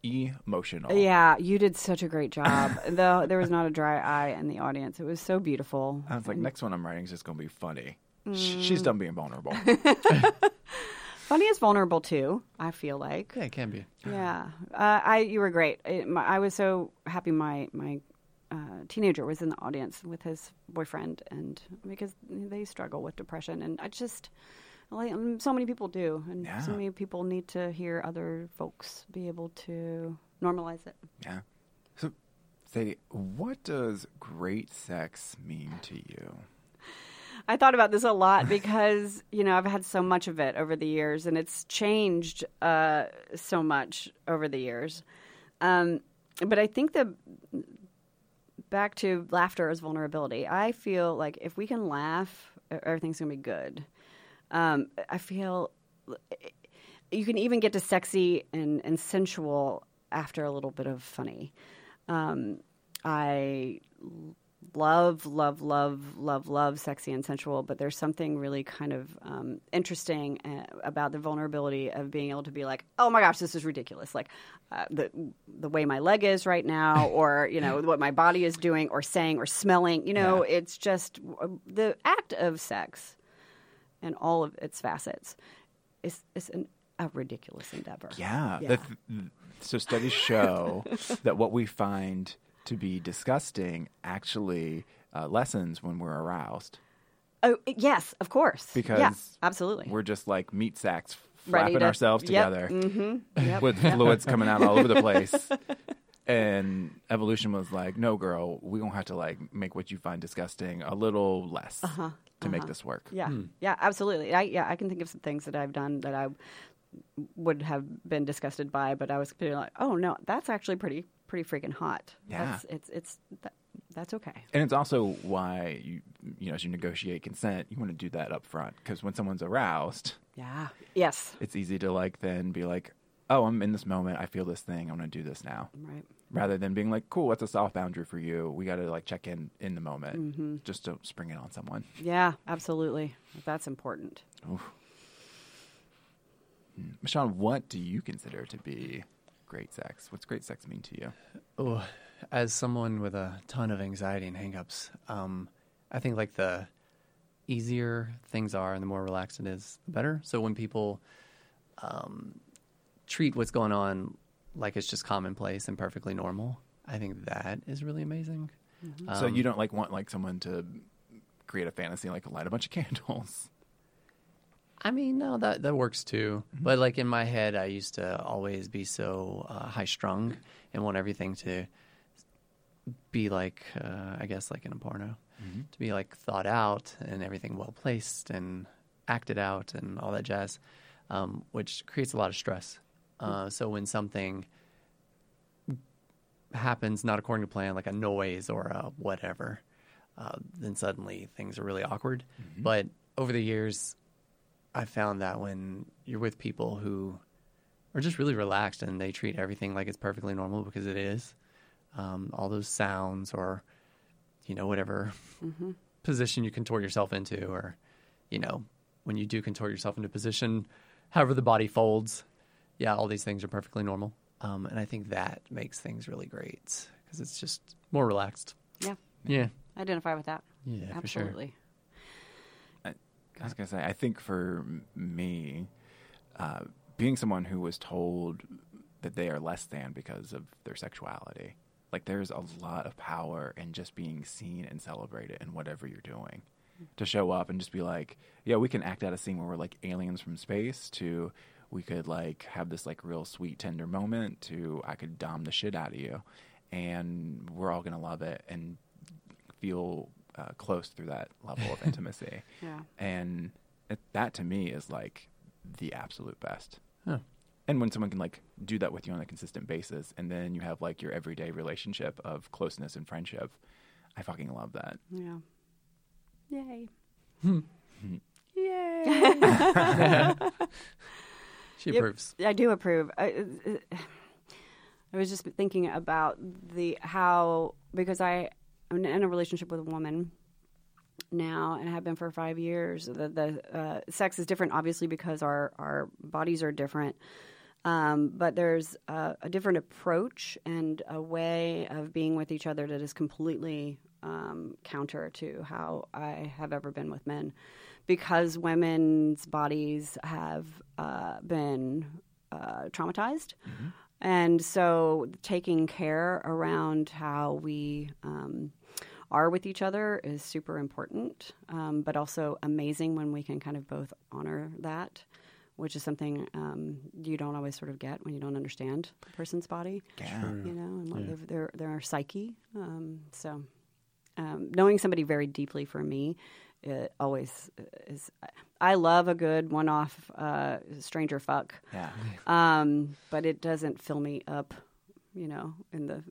emotional. Yeah, you did such a great job. Though there was not a dry eye in the audience. It was so beautiful. I was like, next one I'm writing is just going to be funny. Sh Mm. She's done being vulnerable. Funny is vulnerable too. I feel like. Yeah, it can be. Yeah, uh, I you were great. It, my, I was so happy. My my uh, teenager was in the audience with his boyfriend, and because they struggle with depression, and I just like um, so many people do, and Yeah. so many people need to hear other folks be able to normalize it. yeah. So, say, what does great sex mean to you? I thought about this a lot because you know I've had so much of it over the years, and it's changed uh, so much over the years. Um, but I think the back to laughter as vulnerability. I feel like if we can laugh, everything's gonna be good. Um, I feel you can even get to sexy and, and sensual after a little bit of funny. Um, I love, love, love, love, love sexy and sensual, but there's something really kind of um, interesting uh, about the vulnerability of being able to be like, oh my gosh, this is ridiculous. Like uh, the the way my leg is right now, or you know what my body is doing, or saying, or smelling. You know, Yeah. it's just uh, the act of sex and all of its facets is is an, a ridiculous endeavor. Yeah. Yeah. The th- so studies show that what we find to be disgusting actually uh, lessens when we're aroused Oh yes, of course. because yeah, absolutely. we're just like meat sacks Ready flapping to- ourselves yep, together Mm-hmm. Yep. with fluids coming out all over the place. And evolution was like, no, girl, we gonna have to like make what you find disgusting a little less to make this work. Uh-huh, Yeah, yeah, absolutely. I yeah, I can think of some things that I've done that I would have been disgusted by, but I was like, oh no, that's actually pretty pretty freaking hot. Yeah. that's, it's it's that, that's okay. And it's also why you, you know, as you negotiate consent, you want to do that up front because when someone's aroused, Yeah. Yes. it's easy to like then be like, oh, I'm in this moment. I feel this thing. I'm going to do this now. Right. Rather than being like, cool, what's a soft boundary for you? We got to like check in in the moment. Just don't spring it on someone. Yeah. Absolutely. That's important. Oof. Hmm. Michonne, what do you consider to be great sex? What's great sex mean to you? Oh, as someone with a ton of anxiety and hangups, um, I think like the easier things are and the more relaxed it is, the better. So when people um, treat what's going on like it's just commonplace and perfectly normal, I think that is really amazing. so Um, you don't like want like someone to create a fantasy like light a bunch of candles. I mean, no, that that works too. Mm-hmm. But like in my head, I used to always be so uh, high strung and want everything to be like, uh, I guess, like in a porno, Mm-hmm. to be like thought out and everything well placed and acted out and all that jazz, um, which creates a lot of stress. Uh, so when something happens not according to plan, like a noise or a whatever, uh, then suddenly things are really awkward. But over the years, I found that when you're with people who are just really relaxed and they treat everything like it's perfectly normal because it is, um, all those sounds or, you know, whatever position you contort yourself into, or, you know, when you do contort yourself into position, however the body folds, yeah, all these things are perfectly normal. Um, and I think that makes things really great because it's just more relaxed. Yeah, Yeah. I identify with that. Yeah, absolutely. I was gonna say, I think for me, uh, being someone who was told that they are less than because of their sexuality, like there's a lot of power in just being seen and celebrated in whatever you're doing. To show up and just be like, yeah, we can act out a scene where we're like aliens from space. To we could like have this like real sweet tender moment. To I could dom the shit out of you, and we're all gonna love it and feel uh, close through that level of intimacy. Yeah. And it, that to me is like the absolute best. Huh. And when someone can like do that with you on a consistent basis, and then you have like your everyday relationship of closeness and friendship, I fucking love that. Yeah. Yay. Hmm. Hmm. Yay. she Yep, approves. I do approve. I, uh, uh, I was just thinking about the how because I am in a relationship with a woman now and have been for five years. The, the uh, sex is different, obviously, because our our bodies are different. Um, but there's a, a different approach and a way of being with each other that is completely um, counter to how I have ever been with men, because women's bodies have uh, been uh, traumatized. And so, taking care around how we um, are with each other is super important, um, but also amazing when we can kind of both honor that, which is something um, you don't always sort of get when you don't understand a person's body, Yeah. you know, and what their, their their psyche. Um, so, um, knowing somebody very deeply for me, it always is. I love a good one-off uh, stranger fuck Yeah. um, but it doesn't fill me up, you know, in the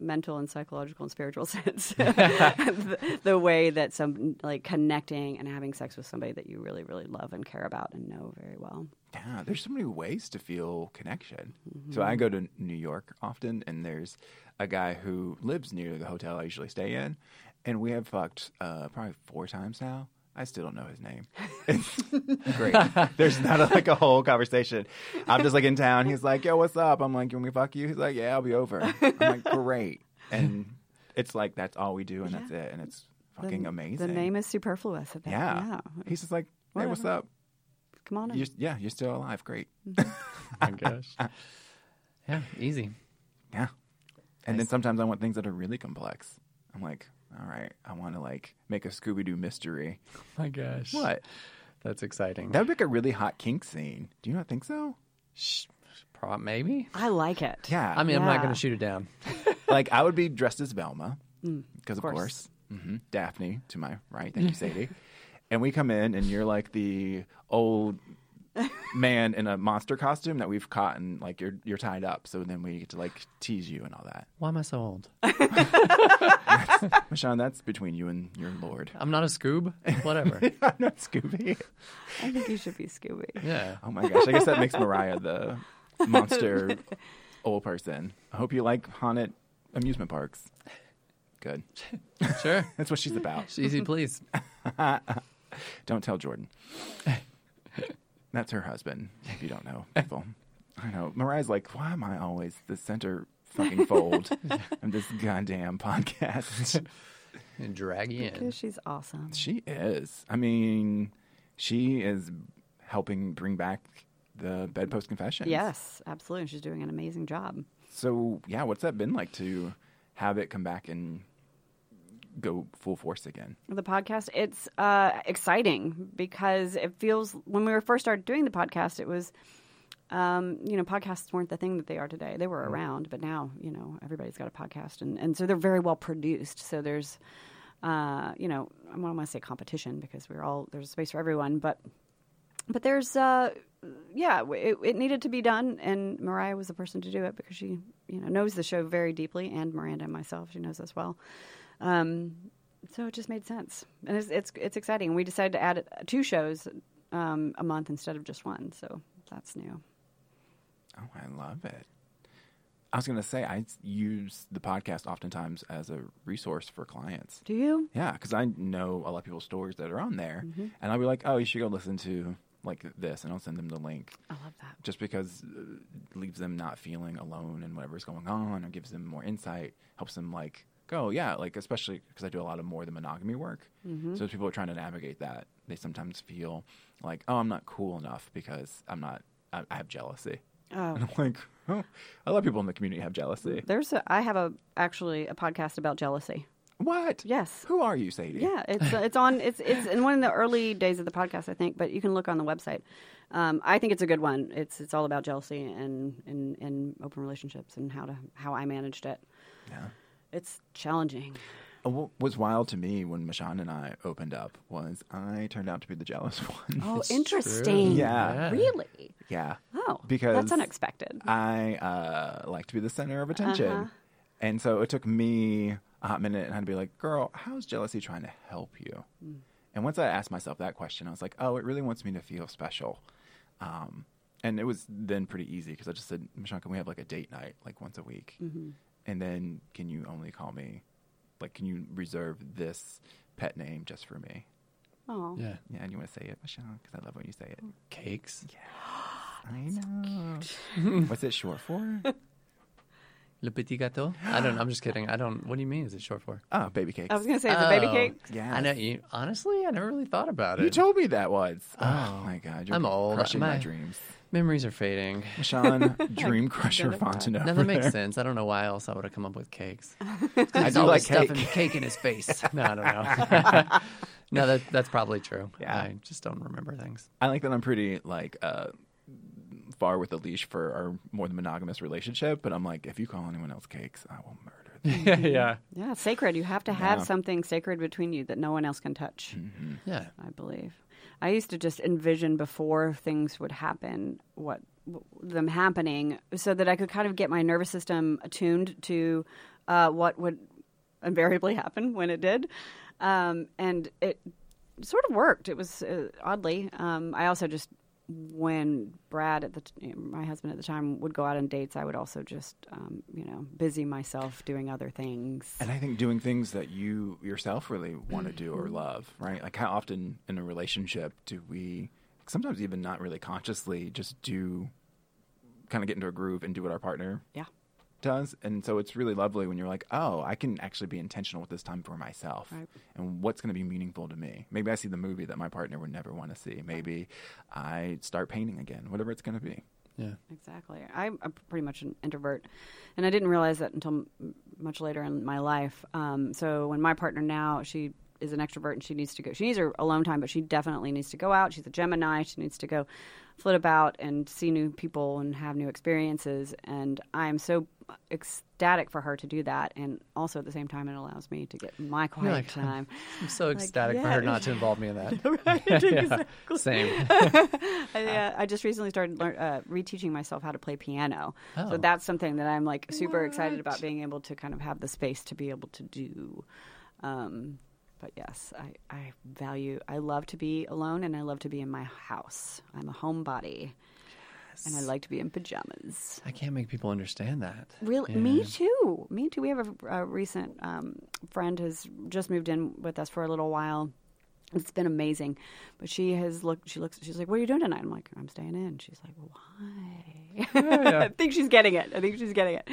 mental and psychological and spiritual sense. the, the way that some like connecting and having sex with somebody that you really, really love and care about and know very well. Yeah, there's so many ways to feel connection. So I go to New York often, and there's a guy who lives near the hotel I usually stay in, and we have fucked uh, probably four times now. I still don't know his name. It's great. There's not a, like a whole conversation. I'm just like in town. He's like, "Yo, what's up?" I'm like, "Can we fuck you?" He's like, "Yeah, I'll be over." I'm like, "Great," and it's like that's all we do, and that's it, and it's fucking the, amazing. The name is superfluous. At that. yeah. yeah. He's just like, "Hey, what's up?" Come on in. You're, yeah, you're still alive. Great. my gosh. Yeah, easy. Yeah. And then sometimes I want things that are really complex. I'm like, all right, I want to like make a Scooby Doo mystery. my gosh. What? That's exciting. That would make a really hot kink scene. Do you not think so? Sh- Pro- maybe. I like it. Yeah. I mean, I'm not going to shoot it down. like I would be dressed as Velma because of course. course, hmm Daphne to my right. Thank you, Sadie. and we come in and you're like the old man in a monster costume that we've caught and like you're you're tied up. So then we get to like tease you and all that. Why am I so old? Michonne, that's between you and your lord. I'm not a Scoob. Whatever. I'm not Scooby. I think you should be Scooby. yeah. Oh my gosh, I guess that makes Mariah the monster old person. I hope you like haunted amusement parks. Good. Sure. That's what she's about. It's easy, please. Don't tell Jordan. That's her husband, if you don't know people. I know. Mariah's like, why am I always the center fucking fold of this goddamn podcast? And drag you in. Because she's awesome. She is. I mean, she is helping bring back the bedpost confessions. Yes, absolutely. She's doing an amazing job. So yeah, what's that been like to have it come back and go full force again? The podcast, it's uh, exciting because it feels when we were first started doing the podcast, it was, um, you know, podcasts weren't the thing that they are today. They were around, but now, you know, everybody's got a podcast, and, and so they're very well produced. So there's, uh, you know, I don't want to say competition because we're all there's space for everyone, but but there's uh, yeah, it, it needed to be done, and Mariah was the person to do it because she, you know, knows the show very deeply, and Miranda and myself, she knows us well. Um, so it just made sense, and it's it's, it's exciting. We decided to add two shows um, a month instead of just one, so that's new. Oh, I love it. I was going to say, I use the podcast oftentimes as a resource for clients. Do you? Yeah, because I know a lot of people's stories that are on there, Mm-hmm. and I'll be like, "Oh, you should go listen to like this," and I'll send them the link, I love that. just because uh, it leaves them not feeling alone in whatever's going on, or gives them more insight, helps them like go, yeah, like especially because I do a lot of more the monogamy work. Mm-hmm. So as people are trying to navigate that, they sometimes feel like, "Oh, I'm not cool enough because I'm not. I, I have jealousy." Oh. And I'm like, oh, a lot of people in the community have jealousy. There's a, I have a actually a podcast about jealousy. What? Yes. Who are you, Sadie? Yeah, it's uh, it's on it's it's in one of the early days of the podcast, I think, but you can look on the website. Um, I think it's a good one. It's it's all about jealousy and and, and open relationships and how to how I managed it. Yeah. It's challenging. Uh, What was wild to me when Michonne and I opened up was I turned out to be the jealous one. Oh, It's interesting. true. Yeah. Really? yeah. Oh, Because that's unexpected. I uh, like to be the center of attention. Uh-huh. And so it took me a hot minute and I had to be like, girl, how's jealousy trying to help you? Hmm. And once I asked myself that question, I was like, oh, it really wants me to feel special. Um, and it was then pretty easy because I just said, Michonne, can we have like a date night, like once a week? Mm-hmm. And then can you only call me, like, can you reserve this pet name just for me? Oh, Yeah. Yeah, and you want to say it, Michonne? Because I love when you say it. Cakes. yeah I know. What's it short for? Le petit gâteau? I don't I'm just kidding. I don't what do you mean is it short for? Oh, baby cakes. I was gonna say the baby Oh. cake. Yeah. I know you honestly, I never really thought about it. You told me that once. Oh, oh my God. You're I'm old. crushing my, My- dreams. Memories are fading. Sean, Dream Crusher Get it. Fontenot. No, that makes sense. I don't know why else I would have come up with cakes. I He's do like always cake. stuffing cake in his face. No, I don't know. no, that that's probably true. Yeah. I just don't remember things. I like that I'm pretty, like, uh, far with the leash for our more than monogamous relationship, but I'm like, if you call anyone else cakes, I will murder them. yeah. Yeah, sacred. You have to have Yeah. something sacred between you that no one else can touch. Yeah. I believe. I used to just envision before things would happen what them happening so that I could kind of get my nervous system attuned to uh, what would invariably happen when it did. Um, and it sort of worked. It was uh, oddly. Um, I also just when Brad at the t- my husband at the time would go out on dates, I would also just um, you know busy myself doing other things. And I think doing things that you yourself really want to do or love, right? Like how often in a relationship do we sometimes even not really consciously just do kind of get into a groove and do what our partner Yeah. Does. And so it's really lovely when you're like, oh, I can actually be intentional with this time for myself Right. and what's going to be meaningful to me. Maybe I see the movie that my partner would never want to see. Maybe I start painting again, whatever it's going to be. Yeah. Exactly. I'm, I'm pretty much an introvert, and I didn't realize that until m- much later in my life. Um, so when my partner now, she is an extrovert and she needs to go. She needs her alone time, but she definitely needs to go out. She's a Gemini. She needs to go flit about and see new people and have new experiences. And I'm so ecstatic for her to do that. And also at the same time, it allows me to get my quiet like, time. I'm so Like, ecstatic for her not to involve me in that. Right, Yeah. Same. I, uh, I just recently started learn, uh, reteaching myself how to play piano. Oh. So that's something that I'm like super excited about being able to kind of have the space to be able to do. Um, but yes, I, I value, I love to be alone and I love to be in my house. I'm a homebody and I like to be in pajamas. I can't make people understand that. Really, Yeah. me too. Me too. We have a, a recent um, friend who's just moved in with us for a little while. It's been amazing, but she has looked. She looks. She's like, "What are you doing tonight?" I'm like, "I'm staying in." She's like, "Why?" I think she's getting it. I think she's getting it.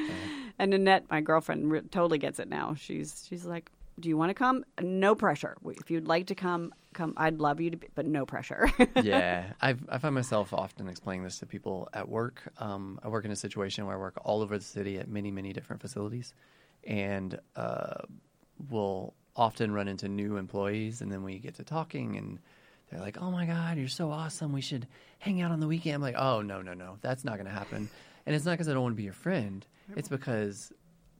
And Annette, my girlfriend, re- totally gets it now. She's she's like, "Do you want to come? No pressure. If you'd like to come, come. I'd love you to, be, but no pressure." yeah, I've, I find myself often explaining this to people at work. Um, I work in a situation where I work all over the city at many, many different facilities, and uh, we'll often run into new employees, and then we get to talking, and they're like, "Oh my God, you're so awesome! We should hang out on the weekend." I'm like, "Oh no, no, no, that's not going to happen." And it's not because I don't want to be your friend. It's because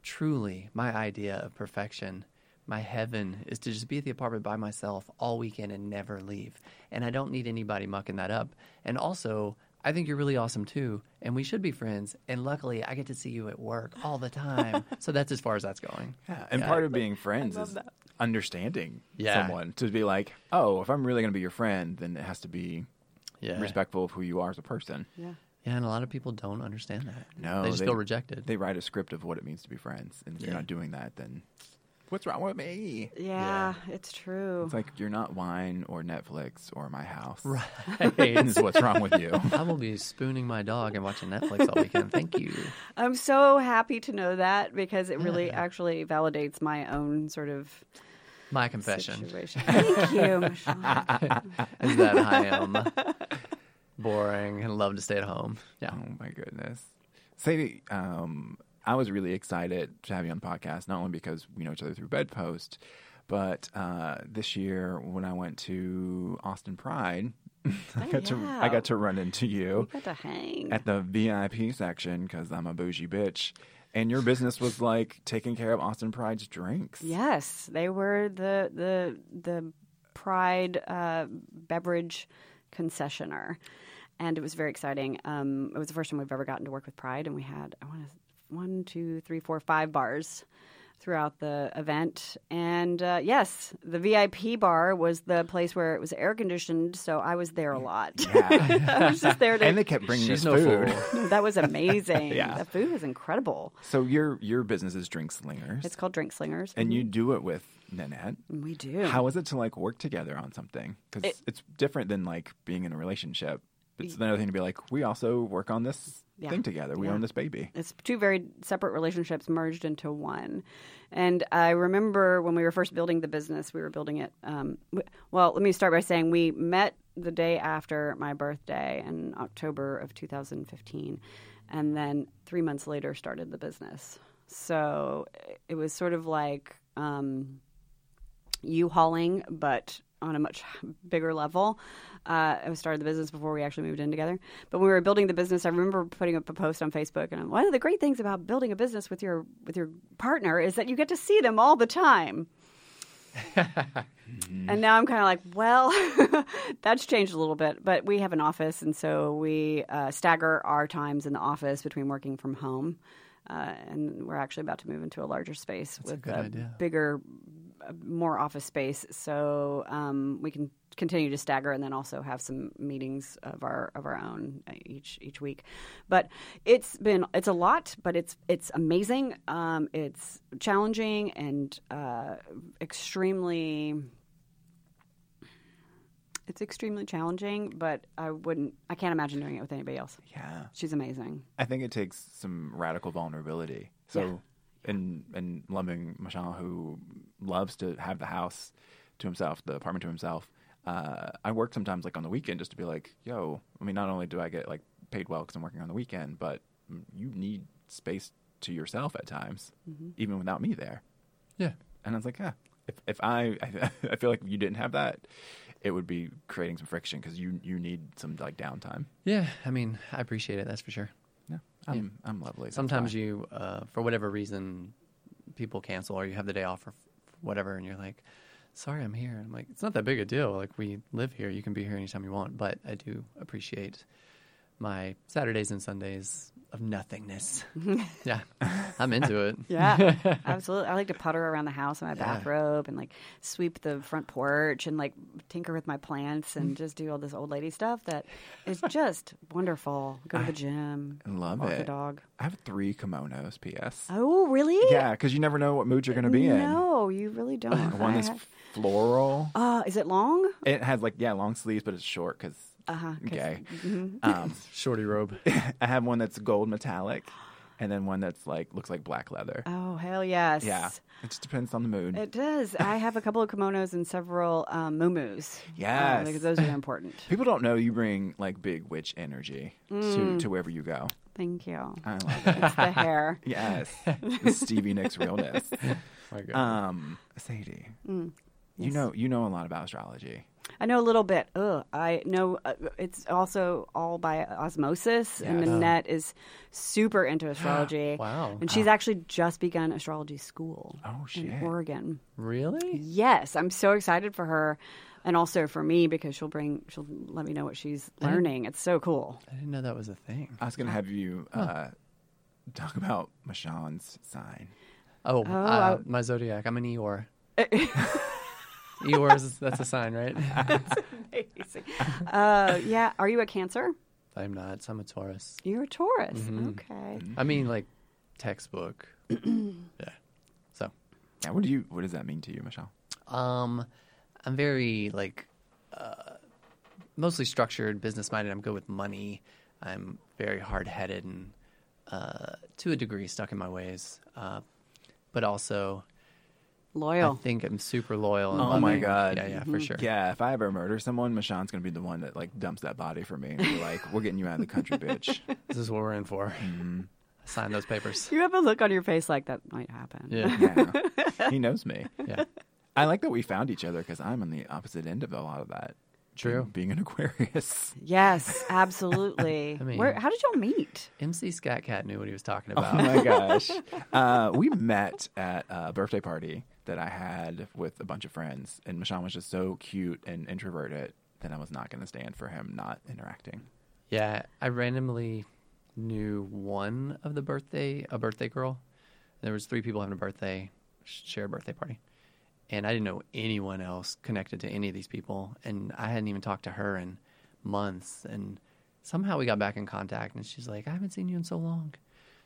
truly, my idea of perfection my heaven is to just be at the apartment by myself all weekend and never leave. And I don't need anybody mucking that up. And also, I think you're really awesome too, and we should be friends. And luckily, I get to see you at work all the time, so that's as far as that's going. Yeah, and part of being friends is understanding Yeah. someone to be like, oh, if I'm really going to be your friend, then it has to be Yeah, respectful of who you are as a person. Yeah. Yeah, and a lot of people don't understand that. No, they just they- feel rejected. They write a script of what it means to be friends, and if you're not doing that, then what's wrong with me? Yeah, it's true. It's like you're not wine or Netflix or my house. right. This is what's wrong with you. I will be spooning my dog and watching Netflix all weekend. Thank you. I'm so happy to know that because it really actually validates my own sort of My confession situation. Thank you, Michonne. is that I am boring and love to stay at home. Yeah. Oh my goodness. Sadie, um, I was really excited to have you on the podcast, not only because we know each other through Bedpost, but uh, this year when I went to Austin Pride, I got to. I got to run into you got to hang. at the VIP section because I'm a bougie bitch, and your business was like taking care of Austin Pride's drinks. Yes, they were the the the Pride uh, beverage concessioner, and it was very exciting. Um, it was the first time we've ever gotten to work with Pride, and we had I want to one, two, three, four, five bars throughout the event. And uh, yes, the VIP bar was the place where it was air conditioned, so I was there a lot. Yeah. I was just there to. and they kept bringing She's us no food. fool. that was amazing. Yeah. the food was incredible. So your your business is Drink Slingers, It's called Drink Slingers, and you do it with Nanette. we do. How is it to like work together on something? Because It- it's different than like being in a relationship. It's another thing to be like, we also work on this Yeah. thing together. We Yeah. own this baby. It's two very separate relationships merged into one. And I remember when we were first building the business, we were building it. Um, well, let me start by saying we met the day after my birthday in October of 2015. And then three months later, started the business. So it was sort of like um, U-hauling, but on a much bigger level. Uh, I started the business before we actually moved in together. But when we were building the business, I remember putting up a post on Facebook, and one of the great things about building a business with your with your partner is that you get to see them all the time. and now I'm kind of like, well, that's changed a little bit. But we have an office, and so we uh, stagger our times in the office between working from home. Uh, and we're actually about to move into a larger space with good a idea. bigger, more office space, so um, we can continue to stagger and then also have some meetings of our of our own uh, each each week. But it's been it's a lot, but it's it's amazing. Um, it's challenging and uh, extremely. It's extremely challenging, but I wouldn't. I can't imagine doing it with anybody else. Yeah. She's amazing. I think it takes some radical vulnerability. So, and and loving Michonne, who loves to have the house to himself, the apartment to himself. Uh, I work sometimes like on the weekend just to be like, yo. I mean, not only do I get like paid well because I'm working on the weekend, but you need space to yourself at times, even without me there. Yeah. And I was like, yeah, if if I I, I feel like if you didn't have that, it would be creating some friction because you you need some like downtime. Yeah. I mean, I appreciate it. That's for sure. Yeah, I'm I'm lovely. Sometimes you, uh, for whatever reason, people cancel or you have the day off or f- whatever, and you're like, sorry, I'm here. I'm like, it's not that big a deal. Like, we live here. You can be here anytime you want. But I do appreciate my Saturdays and Sundays of nothingness. yeah. I'm into it. Yeah, absolutely. I like to putter around the house in my Yeah. bathrobe and like sweep the front porch and like tinker with my plants and just do all this old lady stuff that is just wonderful. Go to the gym, love walk it. the dog. I have three kimonos. P.S. Oh, really? Yeah, because you never know what mood you're going to be in. No, you really don't. One I is have- floral. uh, is it long? It has like yeah long sleeves, but it's short because Uh-huh, 'cause- gay. Um, Shorty robe. I have one that's gold metallic, and then one that's like looks like black leather. Oh, hell yes. Yeah, it just depends on the mood. It does. I have a couple of kimonos and several um, muumuus. Yes. Uh, because those are important. People don't know you bring like big witch energy to, Mm. to wherever you go. Thank you. I love it. It's the hair. yes, the Stevie Nicks realness. My God. Um, Sadie, Mm. you know you know a lot about astrology. I know a little bit. Ugh, I know uh, it's also all by osmosis, and Yes. Nanette is super into astrology. Wow. And she's actually just begun astrology school Oh, shit. in Oregon. really? Yes, I'm so excited for her. and also for me because she'll bring she'll let me know what she's learning. It's so cool. I didn't know that was a thing. I was going to have you uh, talk about Michonne's sign. Oh, Oh, uh, I- my zodiac. I'm an Eeyore. Eeyore is that's a sign, right? that's Amazing. Uh, yeah, are you a Cancer? I'm not. I'm a Taurus. You're a Taurus. Mm-hmm. Okay. I mean, like textbook. yeah. So, Yeah, what do you? What does that mean to you, Michonne? um, I'm very like uh, mostly structured, business minded. I'm good with money. I'm very hard headed and uh, to a degree stuck in my ways. Uh, but also, Loyal. I think I'm super loyal. and Oh my. God. Yeah, yeah, for sure. Yeah, if I ever murder someone, Michonne's going to be the one that like dumps that body for me and be like, "We're getting you out of the country, bitch." This is what we're in for. Mm-hmm. Sign those papers. you have a look on your face like that might happen. Yeah, Yeah, he knows me. yeah. I like that we found each other because I'm on the opposite end of a lot of that. True. Being an Aquarius. Yes, absolutely. I mean- Where? How did y'all meet? MC Skat Kat knew what he was talking about. Oh about. my gosh. Uh, we met at a birthday party that I had with a bunch of friends, and Michonne was just so cute and introverted that I was not going to stand for him not interacting. Yeah, I randomly knew one of the birthday a birthday girl. There was three people having a birthday shared birthday party, and I didn't know anyone else connected to any of these people, and I hadn't even talked to her in months. And somehow we got back in contact, and she's like, "I haven't seen you in so long."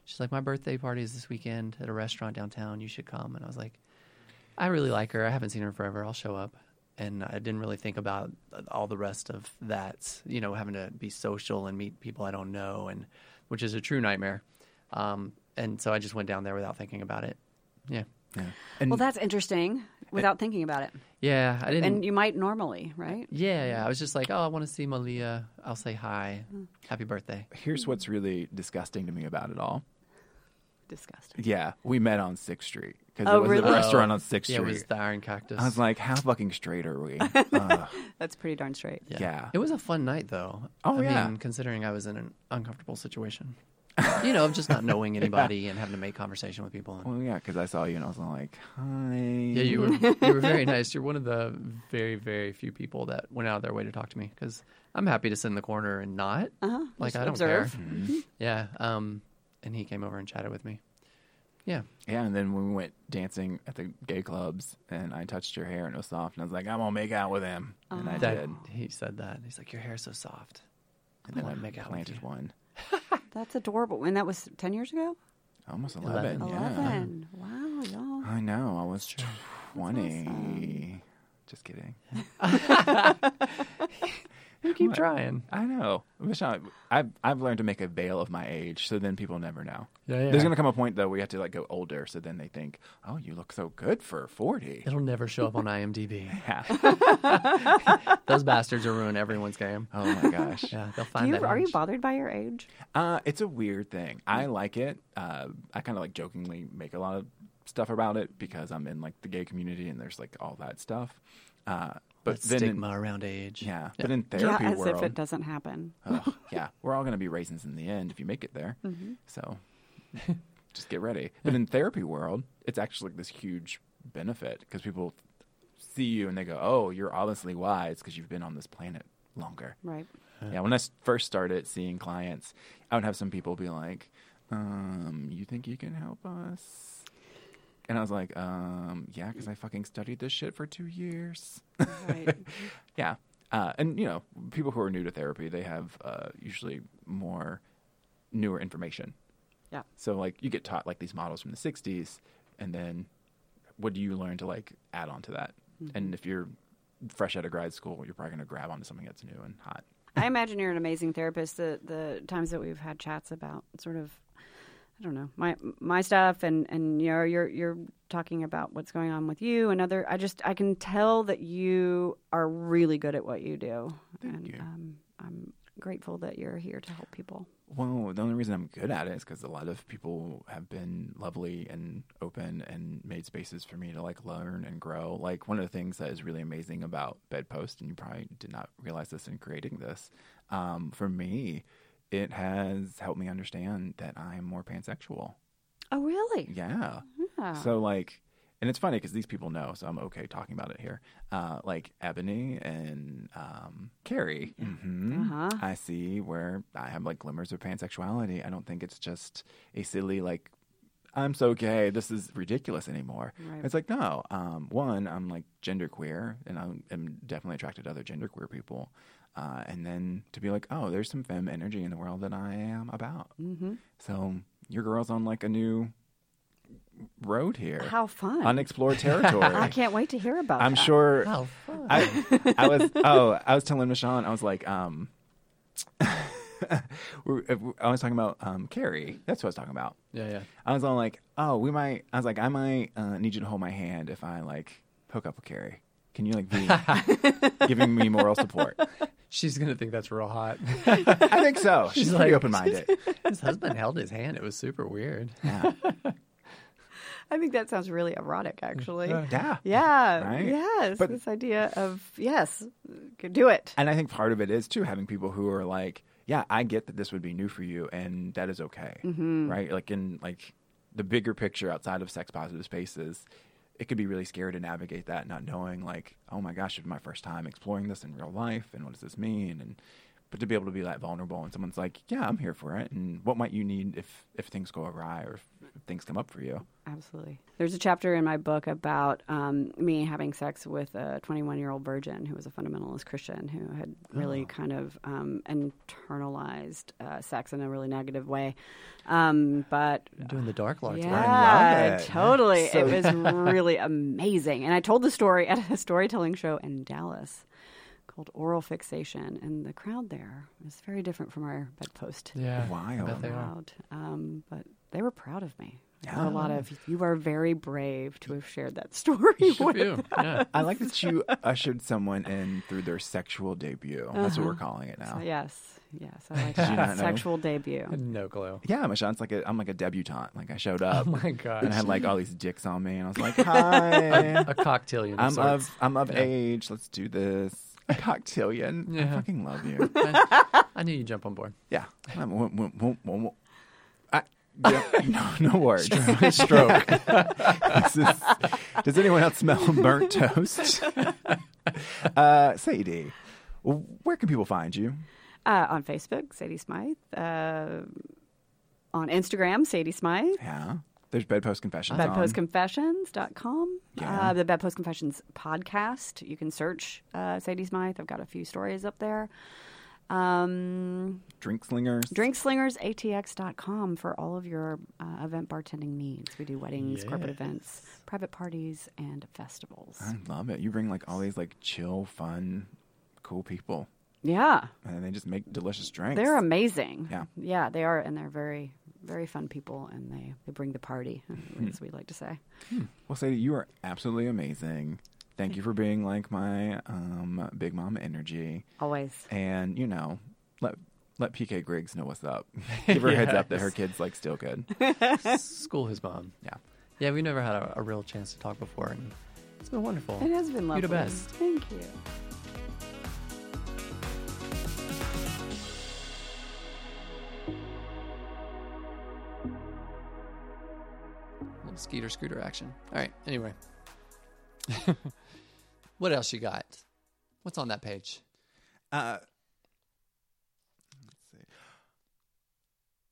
She's like, "My birthday party is this weekend at a restaurant downtown. You should come." And I was like, "I really like her. I haven't seen her forever. I'll show up." And I didn't really think about all the rest of that, you know, having to be social and meet people I don't know, and which is a true nightmare. Um, and so I just went down there without thinking about it. Yeah, Yeah. And Well, that's interesting. Without thinking about it, yeah, I didn't. and you might normally, right? yeah, yeah. I was just like, oh, I want to see Malia. I'll say hi. Happy birthday. here's what's really disgusting to me about it all. Disgusting. Yeah, we met on Sixth Street because Oh, it was really? a restaurant on Sixth Yeah, it was the Iron Cactus. I was like, how fucking straight are we? Ugh. That's pretty darn straight. yeah. It was a fun night, though. Oh, I yeah. mean, considering I was in an uncomfortable situation. you know, of just not knowing anybody and having to make conversation with people. And, well, yeah, because I saw you and I was like, hi. yeah, you were you were very nice. You're one of the very very few people that went out of their way to talk to me because I'm happy to sit in the corner and not Uh-huh. like Just I don't observe. care. Mm-hmm. Yeah. Um, and he came over and chatted with me. Yeah. Yeah, and then when we went dancing at the gay clubs, and I touched your hair and it was soft, and I was like, I'm gonna make out with him, and I That did. he said that. He's like, your hair's so soft. And then I I make out with planted you. one. That's adorable. And that was ten years ago. Almost 11. Eleven. Yeah. Eleven. Wow, y'all. I know. I was 20. Just kidding. You keep trying. I know. Michelle, I've, I've learned to make a veil of my age, so then people never know. Yeah, yeah. There's going to come a point, though, where you have to like go older, so then they think, oh, you look so good for 40. It'll never show up on IMDb. Yeah. Those bastards will ruin everyone's game. oh, my gosh. Yeah, they'll Do find you, that. are you age. bothered by your age? Uh, it's a weird thing. I like it. Uh, I kind of like jokingly make a lot of stuff about it because I'm in like the gay community and there's like all that stuff. Uh, but That then, in- stigma around age. yeah, but in therapy Yeah, as world, if it doesn't happen. ugh, yeah, we're all going to be raisins in the end if you make it there. So just get ready. But in therapy world, it's actually like this huge benefit because people see you and they go, "Oh, you're obviously wise because you've been on this planet longer." Right. Yeah, When I first started seeing clients, I would have some people be like, um, "You think you can help us?" And I was like, um, "Yeah, because I fucking studied this shit for two years." Right. yeah, uh, and you know, people who are new to therapy, they have uh, usually more newer information. yeah. So like, you get taught like these models from the '60s, and then what do you learn to like add on to that? And if you're fresh out of grad school, you're probably going to grab onto something that's new and hot. I imagine you're an amazing therapist. The the times that we've had chats about sort of, I don't know, my my stuff, and and you know, you're you're talking about what's going on with you and other. I just I can tell that you are really good at what you do, Thank and you. Um, I'm grateful that you're here to help people. Well, the only reason I'm good at it is because a lot of people have been lovely and open and made spaces for me to like learn and grow. Like one of the things that is really amazing about Bedpost, and you probably did not realize this in creating this, um, for me, it has helped me understand that I am more pansexual. Oh, really? Yeah. Yeah. So like, and it's funny because these people know, so I'm okay talking about it here. Uh, like Ebony and um, Carrie. hmm Uh-huh. I see where I have like glimmers of pansexuality. I don't think it's just a silly like. I'm so gay. This is ridiculous anymore. Right. It's like no. Um, one, I'm like genderqueer, and I'm, I'm definitely attracted to other genderqueer people. Uh, and then to be like, oh, there's some femme energy in the world that I am about. Mm-hmm. So your girl's on like a new road here, How fun! unexplored territory. I can't wait to hear about. I'm that. sure. How fun. I, I was. Oh, I was telling Michonne. I was like, um, I was talking about um, Carrie. That's what I was talking about. yeah, yeah. I was all like, oh, we might. I was like, I might uh, need you to hold my hand if I like hook up with Carrie. Can you like be giving me moral support? She's gonna think that's real hot. I think so. She's, She's pretty like- open minded. His husband held his hand. It was super weird. Yeah. I think that sounds really erotic, actually. yeah. Yeah. Right? Yes. But- this idea of yes, do it. And I think part of it is too having people who are like, yeah, I get that this would be new for you, and that is okay, Mm-hmm. right? Like in like the bigger picture outside of sex positive spaces, it could be really scary to navigate that, not knowing like, oh my gosh, it's my first time exploring this in real life, and what does this mean? And but to be able to be that vulnerable, and someone's like, yeah, I'm here for it, and what might you need if if things go awry or if, things come up for you? Absolutely. There's a chapter in my book about um, me having sex with a 21 year old virgin who was a fundamentalist Christian who had really Oh. kind of um, internalized uh, sex in a really negative way. Um, but Doing the dark lord. yeah, love it. totally. So- It was really amazing. And I told the story at a storytelling show in Dallas called Oral Fixation, and the crowd there was very different from our bedpost Yeah. Wild. I bet they are. crowd. Um, but they were proud of me. There were Yeah. a lot of you are very brave to have shared that story with you. Yeah. I like that you ushered someone in through their sexual debut. That's what we're uh-huh. calling it now. So, yes, yes, I like that. Sexual debut. No clue. Yeah, Michelle, it's like a, I'm like a debutante. Like I showed oh up Oh my and I had like all these dicks on me, and I was like, "Hi, A cocktail. I'm of I'm of Yeah. age. Let's do this." A cocktailian. I fucking love you. I knew you'd jump on board. Yeah. I'm- w- w- w- w- I, yeah, no, no words. Stroke. This is- does anyone else smell burnt toast? uh, Sadie, where can people find you? Uh, on Facebook, Sadie Smythe. Uh, on Instagram, Sadie Smythe. Yeah. There's Bedpost Confessions. on. bedpostconfessions.com. Yeah. Uh, the Bedpost Confessions podcast. You can search uh, Sadie Smythe. I've got a few stories up there. Um, Drink Slingers. drinkslingersatx.com for all of your uh, event bartending needs. We do weddings, corporate events, private parties, and festivals. I love it. You bring like all these like chill, fun, cool people, Yeah, and they just make delicious drinks. they're amazing. Yeah. yeah, they are, and they're very, very fun people, and they they bring the party, Hmm. as we like to say. well, Sadie, you are absolutely amazing. Thank you for being like my um, big mom energy, Always. and you know, let let PK Griggs know what's up. Give her a heads up that her kid's like still good. School his mom. Yeah. Yeah, we've never had a, a real chance to talk before, and it's been wonderful. It has been lovely. You're the best. Thank you. little skeeter scooter action. All right. Anyway, what else you got? What's on that page? Uh,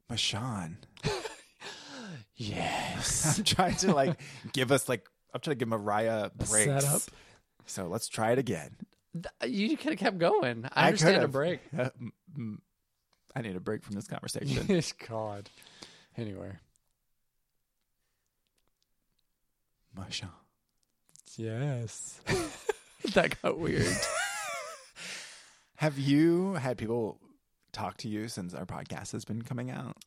let's see. Michonne. Yes. I'm trying to like give us like I'm trying to give Mariah breaks. setup. So let's try it again. you could have kept going. I I understand a break. Uh, I need a break from this conversation. Yes, God. Anyway, Michonne. yes. that got weird. Have you had people talk to you since our podcast has been coming out?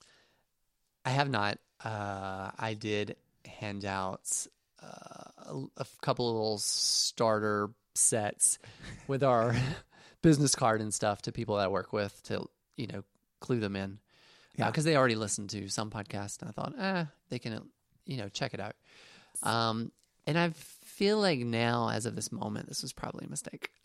I have not. Uh, I did hand out uh, a, a couple of little starter sets with our business card and stuff to people that I work with to, you know, clue them in. Yeah. Because they already listened to some podcast. And I thought, eh, they can, you know, check it out. Um, and I feel like now, as of this moment, this was probably a mistake.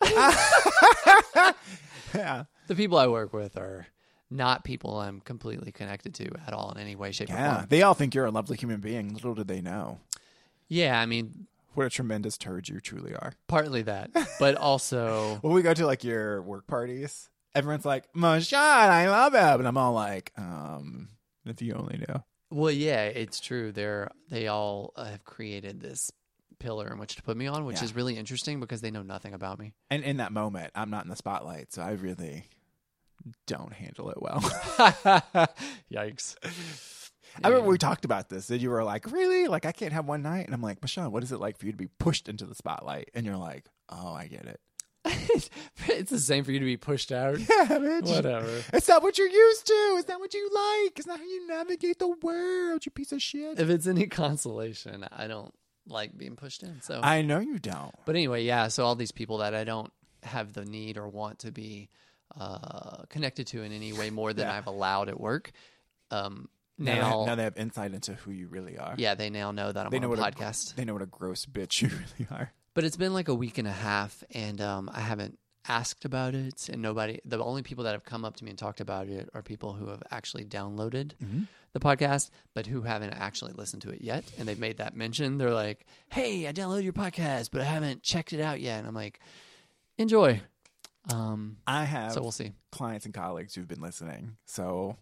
Yeah. the people I work with are not people I'm completely connected to at all in any way, shape, or Yeah. form. They all think you're a lovely human being. Little do they know. Yeah, I mean, What a tremendous turd you truly are. partly that, but also When we go to like your work parties, everyone's like, Michonne, I love him. And I'm all like, um, if you only knew. Well, yeah, it's true. They're they all uh, have created this pillar in which to put me on, which Yeah. is really interesting because they know nothing about me. And in that moment, I'm not in the spotlight, so I really don't handle it well. Yikes! I remember we talked about this, and you were like, "Really? Like, I can't have one night?" And I'm like, "Michonne, what is it like for you to be pushed into the spotlight?" And you're like, "Oh, I get it." it's the same for you to be pushed out. Yeah, bitch. Whatever. It's not what you're used to. It's not what you like. It's not how you navigate the world. You piece of shit. If it's any consolation, I don't like being pushed in. So, I know you don't. but anyway, yeah. So all these people that I don't have the need or want to be uh, connected to in any way more than Yeah. I've allowed at work. Um, Now, they- now, now they have insight into who you really are. yeah, they now know that I'm they on know a what podcast. A, they know what a gross bitch you really are. But it's been like a week and a half, and um, I haven't asked about it. And nobody, the only people that have come up to me and talked about it are people who have actually downloaded the podcast, but who haven't actually listened to it yet. And they've made that mention. They're like, hey, I downloaded your podcast, but I haven't checked it out yet. And I'm like, enjoy. Um, I have so we'll see. clients and colleagues who've been listening. So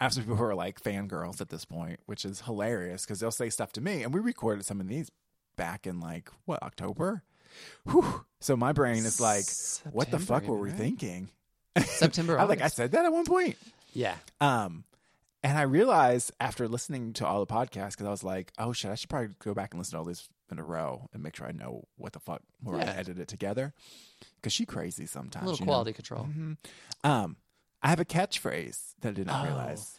I have some people who are like fangirls at this point, which is hilarious because they'll say stuff to me, and we recorded some of these back in like what October. Whew. So my brain is like, what the fuck were we right? thinking? September. I like I said that at one point. yeah. Um, and I realized after listening to all the podcasts, because I was like, oh shit, I should probably go back and listen to all these in a row and make sure I know what the fuck where I Yeah. edited it together. Because she crazy A sometimes. little you know? quality control. Um, I have a catchphrase that I did not Oh. realize.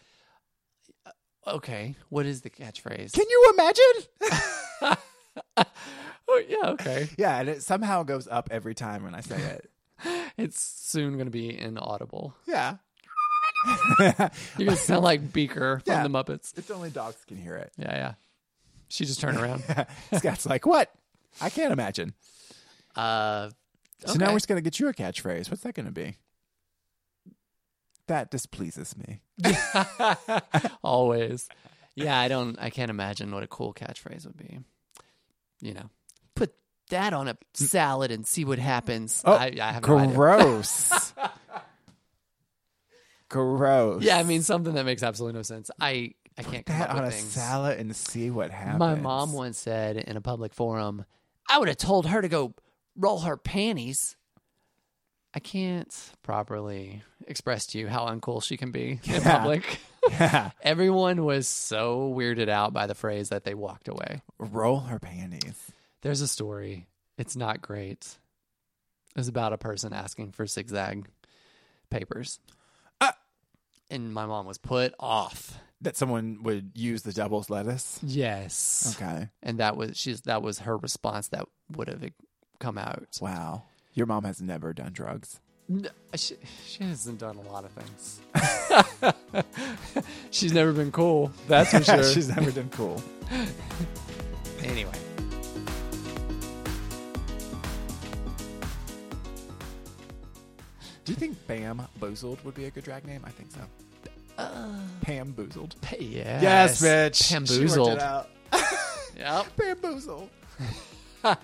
Okay. What is the catchphrase? Can you imagine? oh, yeah. Okay. yeah, and it somehow goes up every time when I say it. It's soon going to be inaudible. Yeah. You're gonna sound like Beaker from Yeah. the Muppets. It's only dogs can hear it. Yeah, yeah. She just turned around. Scott's like, what? I can't imagine. Uh, So now okay. we're just going to get you a catchphrase. What's that going to be? That displeases me. always. Yeah, I don't. I can't imagine what a cool catchphrase would be. You know, that on a mm. salad and see what happens. Oh, I, I have no. Gross. Gross. Yeah, I mean something that makes absolutely no sense. I I can't come that on a things. salad and see what happens. My mom once said in a public forum, "I would have told her to go roll her panties." I can't properly express to you how uncool she can be in public. Yeah. Everyone was so weirded out by the phrase that they walked away. Roll her panties. There's a story. It's not great. It's about a person asking for zigzag papers. Ah. And my mom was put off. That someone would use the devil's lettuce. Yes. Okay. And that was she's that was her response that would have come out. Wow. Your mom has never done drugs. N- She, she hasn't done a lot of things. She's never been cool. That's for sure. She's never been cool. anyway. Do you think Bam Boozled would be a good drag name? I think so. Pam Boozled. Yes. bitch. She worked Bamboozled. it out. Yep. Bamboozled.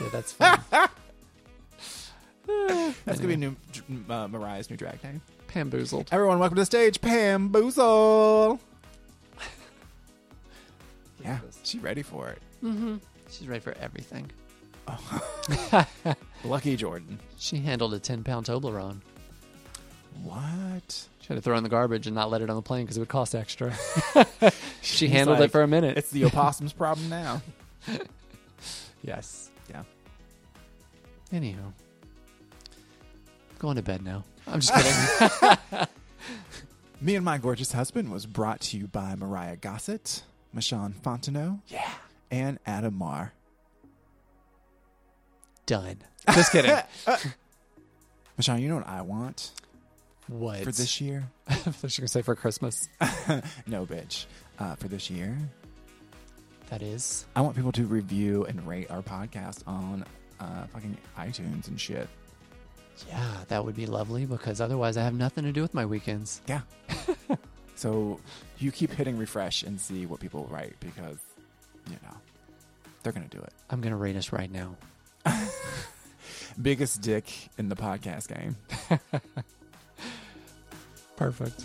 Yeah, that's fun. That's gonna be new uh, Mariah's new drag name. Pamboozled. Everyone, welcome to the stage, Pam Boozle. Yeah, she ready for it. Mm-hmm. She's ready for everything. Lucky Jordan. She handled a 10 pound Toblerone. What? She had to throw it in the garbage and not let it on the plane because it would cost extra. she He's handled like, it for a minute. It's the opossum's problem now. yes. Yeah. Anywho. Going to bed now. I'm just kidding. Me and My Gorgeous Husband was brought to you by Mariah Gossett, Michonne Fontenot, yeah. and Adam Marr. Done. Just kidding. Michonne, you know what I want what? for this year? I thought you going to say for Christmas. no, bitch. Uh, for this year, That is. I want people to review and rate our podcast on uh, fucking iTunes and shit. Yeah, that would be lovely because otherwise I have nothing to do with my weekends. Yeah. so you keep hitting refresh and see what people write because, you know, They're going to do it. I'm going to rate us right now. Biggest dick in the podcast game. Perfect.